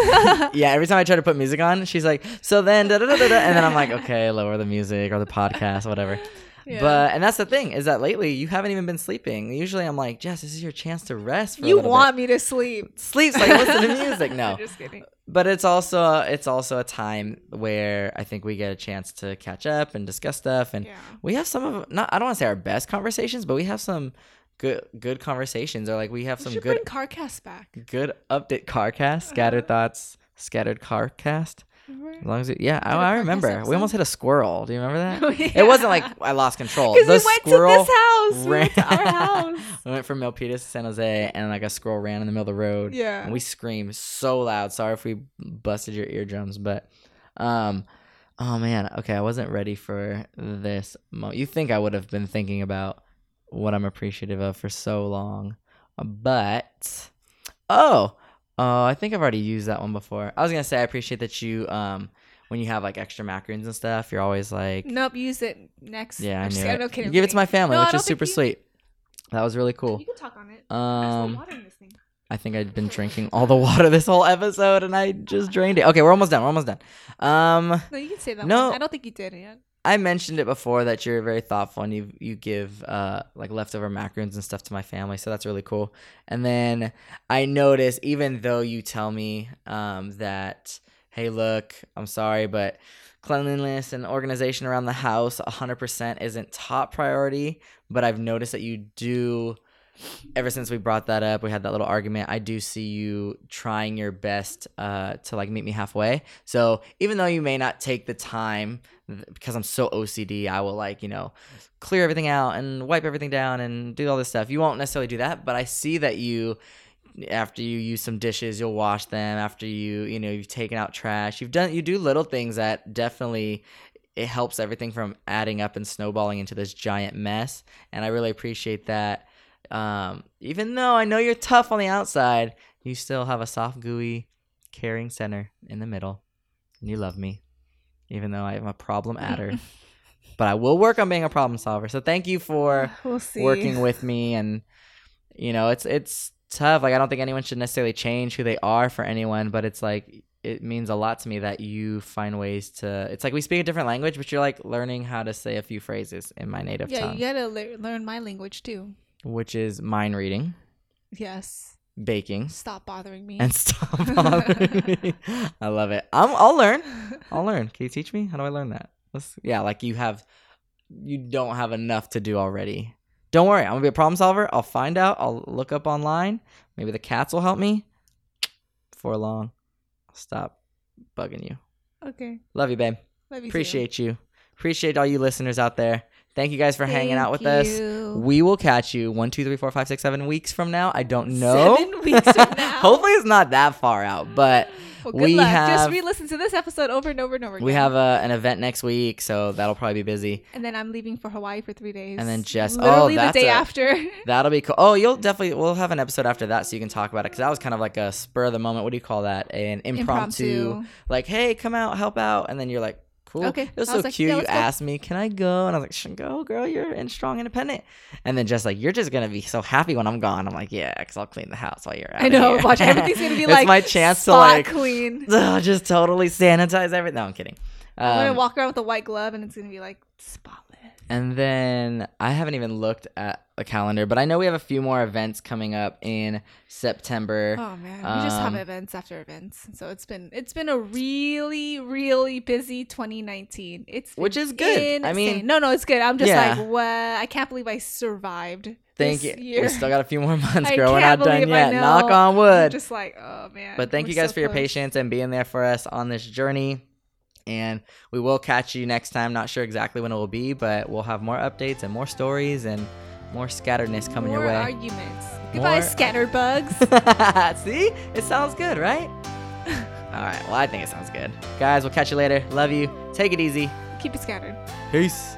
Speaker 2: yeah, every time I try to put music on, she's like, "So then," da, da, da, da, da," and then I'm like, "Okay, lower the music or the podcast, or whatever."
Speaker 1: Yeah.
Speaker 2: But and that's the thing is that lately you haven't even been sleeping. Usually I'm like, Jess, this is your chance to rest. For
Speaker 1: you want me to sleep?
Speaker 2: bit. sleep, can listen to music. No,
Speaker 1: just kidding.
Speaker 2: but it's also it's also a time where I think we get a chance to catch up and discuss stuff, and
Speaker 1: Yeah.
Speaker 2: we have some of not I don't want to say our best conversations, but we have some good good conversations, or like we have
Speaker 1: We
Speaker 2: some good
Speaker 1: CarCast back.
Speaker 2: good update carcast, scattered thoughts, scattered carcast. As long as it, yeah, I,
Speaker 1: a
Speaker 2: I
Speaker 1: podcast
Speaker 2: remember. We almost hit a squirrel. Do you remember that?
Speaker 1: Oh,
Speaker 2: It wasn't like I lost control.
Speaker 1: Because
Speaker 2: The
Speaker 1: we went
Speaker 2: squirrel
Speaker 1: to this house. We went to our
Speaker 2: ran-
Speaker 1: house.
Speaker 2: we went from Milpitas to San Jose, and like a squirrel ran in the middle of the road.
Speaker 1: Yeah.
Speaker 2: and we screamed so loud. Sorry if we busted your eardrums, but um, oh man, okay, I wasn't ready for this. Mo- you think I would have been thinking about what I'm appreciative of for so long, but oh, Oh, I think I've already used that one before. I was gonna say I appreciate that you um when you have like extra macaroons and stuff, you're always like
Speaker 1: Nope, use it next.
Speaker 2: Yeah, I knew it.
Speaker 1: Kidding,
Speaker 2: You give it to my family,
Speaker 1: No,
Speaker 2: which is super
Speaker 1: you-
Speaker 2: sweet. That was really cool.
Speaker 1: You can talk on it.
Speaker 2: Um,
Speaker 1: There's no water in this thing.
Speaker 2: I think I'd been drinking all the water this whole episode and I just drained it. Okay, we're almost done. We're almost done. Um,
Speaker 1: No, you can say that.
Speaker 2: No.
Speaker 1: one. I don't think you did it yet.
Speaker 2: I mentioned it before that you're very thoughtful and you you give uh like leftover macaroons and stuff to my family, so that's really cool. And then I notice even though you tell me um that hey look, I'm sorry, but cleanliness and organization around the house 100% isn't top priority, but I've noticed that you do ever since we brought that up, we had that little argument. I do see you trying your best uh, to like meet me halfway. So even though you may not take the time, because I'm so OCD, I will like you know clear everything out and wipe everything down and do all this stuff. You won't necessarily do that, but I see that you. After you use some dishes, you'll wash them. After you, you know, you've taken out trash. You've done, you do little things that definitely it helps everything from adding up and snowballing into this giant mess. And I really appreciate that. Um, even though I know you're tough on the outside, you still have a soft, gooey, caring center in the middle. And you love me, even though I am a problem adder. but I will work on being a problem solver. So thank you for
Speaker 1: We'll
Speaker 2: working with me and you know it's it's tough like i don't think anyone should necessarily change who they are for anyone but it's like it means a lot to me that you find ways to it's like we speak a different language but you're like learning how to say a few phrases in my native
Speaker 1: Yeah,
Speaker 2: tongue yeah
Speaker 1: you gotta le- learn my language too.
Speaker 2: Which is mind reading
Speaker 1: Yes.
Speaker 2: baking.
Speaker 1: Stop bothering me.
Speaker 2: and stop bothering me. i love it. I'm, i'll learn. I'll learn. Can you teach me? How do i learn that? Let's, yeah like you have you don't have enough to do already. Don't worry. I'm gonna be a problem solver. I'll find out. I'll look up online. Maybe the cats will help me. Before long i'll stop bugging you.
Speaker 1: Okay.
Speaker 2: love you babe.
Speaker 1: Love you too.
Speaker 2: appreciate you. Appreciate all you listeners out there thank you guys for hanging out with
Speaker 1: Thank
Speaker 2: us we will catch you one two three four five six seven weeks from now i don't know
Speaker 1: Seven weeks from now.
Speaker 2: hopefully it's not that far out but
Speaker 1: Well, good
Speaker 2: we
Speaker 1: luck.
Speaker 2: have-
Speaker 1: Just re-listen to this episode over and over and over again.
Speaker 2: We have a, an event next week, so that'll probably be busy.
Speaker 1: and then I'm leaving for Hawaii for three days.
Speaker 2: And then Jess- oh,
Speaker 1: literally the day
Speaker 2: a-
Speaker 1: after.
Speaker 2: That'll be cool. Oh, you'll definitely we'll have an episode after that, so you can talk about it because that was kind of like a spur of the moment. What do you call that? An impromptu,
Speaker 1: Impromptu.
Speaker 2: like, hey, come out, help out, and then you're like, cool.
Speaker 1: Okay.
Speaker 2: It was
Speaker 1: I
Speaker 2: so
Speaker 1: was like,
Speaker 2: cute.
Speaker 1: yeah,
Speaker 2: you
Speaker 1: go.
Speaker 2: asked me, can I go? And I was like, should go, girl. You're in strong, independent. And then just like, you're just gonna be so happy when I'm gone. I'm like, yeah, because I'll clean the house while you're out.
Speaker 1: I know. Watch everything's gonna be
Speaker 2: it's
Speaker 1: like
Speaker 2: my chance to like
Speaker 1: clean.
Speaker 2: ugh, just totally sanitize everything. No, I'm kidding.
Speaker 1: I'm gonna
Speaker 2: Um,
Speaker 1: walk around with a white glove, and it's gonna be like spotless.
Speaker 2: And then I haven't even looked at calendar, but I know we have a few more events coming up in September.
Speaker 1: Oh man, we just have
Speaker 2: Um,
Speaker 1: events after events, so it's been it's been a really really busy 2019. It's
Speaker 2: Which is good. I mean-
Speaker 1: no, no, it's good. I'm just
Speaker 2: Yeah.
Speaker 1: like, what? I can't believe I survived.
Speaker 2: Thank you.
Speaker 1: Year.
Speaker 2: We still got a few more months, girl. We're
Speaker 1: can't
Speaker 2: done yet. Knock on
Speaker 1: I'm
Speaker 2: wood.
Speaker 1: just like, oh man.
Speaker 2: But thank
Speaker 1: we're
Speaker 2: you guys
Speaker 1: so
Speaker 2: for your patience and being there for us on this journey. And we will catch you next time. Not sure exactly when it will be, but we'll have more updates and more stories and more scatteredness coming
Speaker 1: More
Speaker 2: your way.
Speaker 1: arguments. Goodbye,
Speaker 2: More-
Speaker 1: scatterbugs.
Speaker 2: See? It sounds good, right? All right. Well, I think it sounds good. Guys, we'll catch you later. Love you. Take it easy.
Speaker 1: Keep it scattered.
Speaker 2: Peace.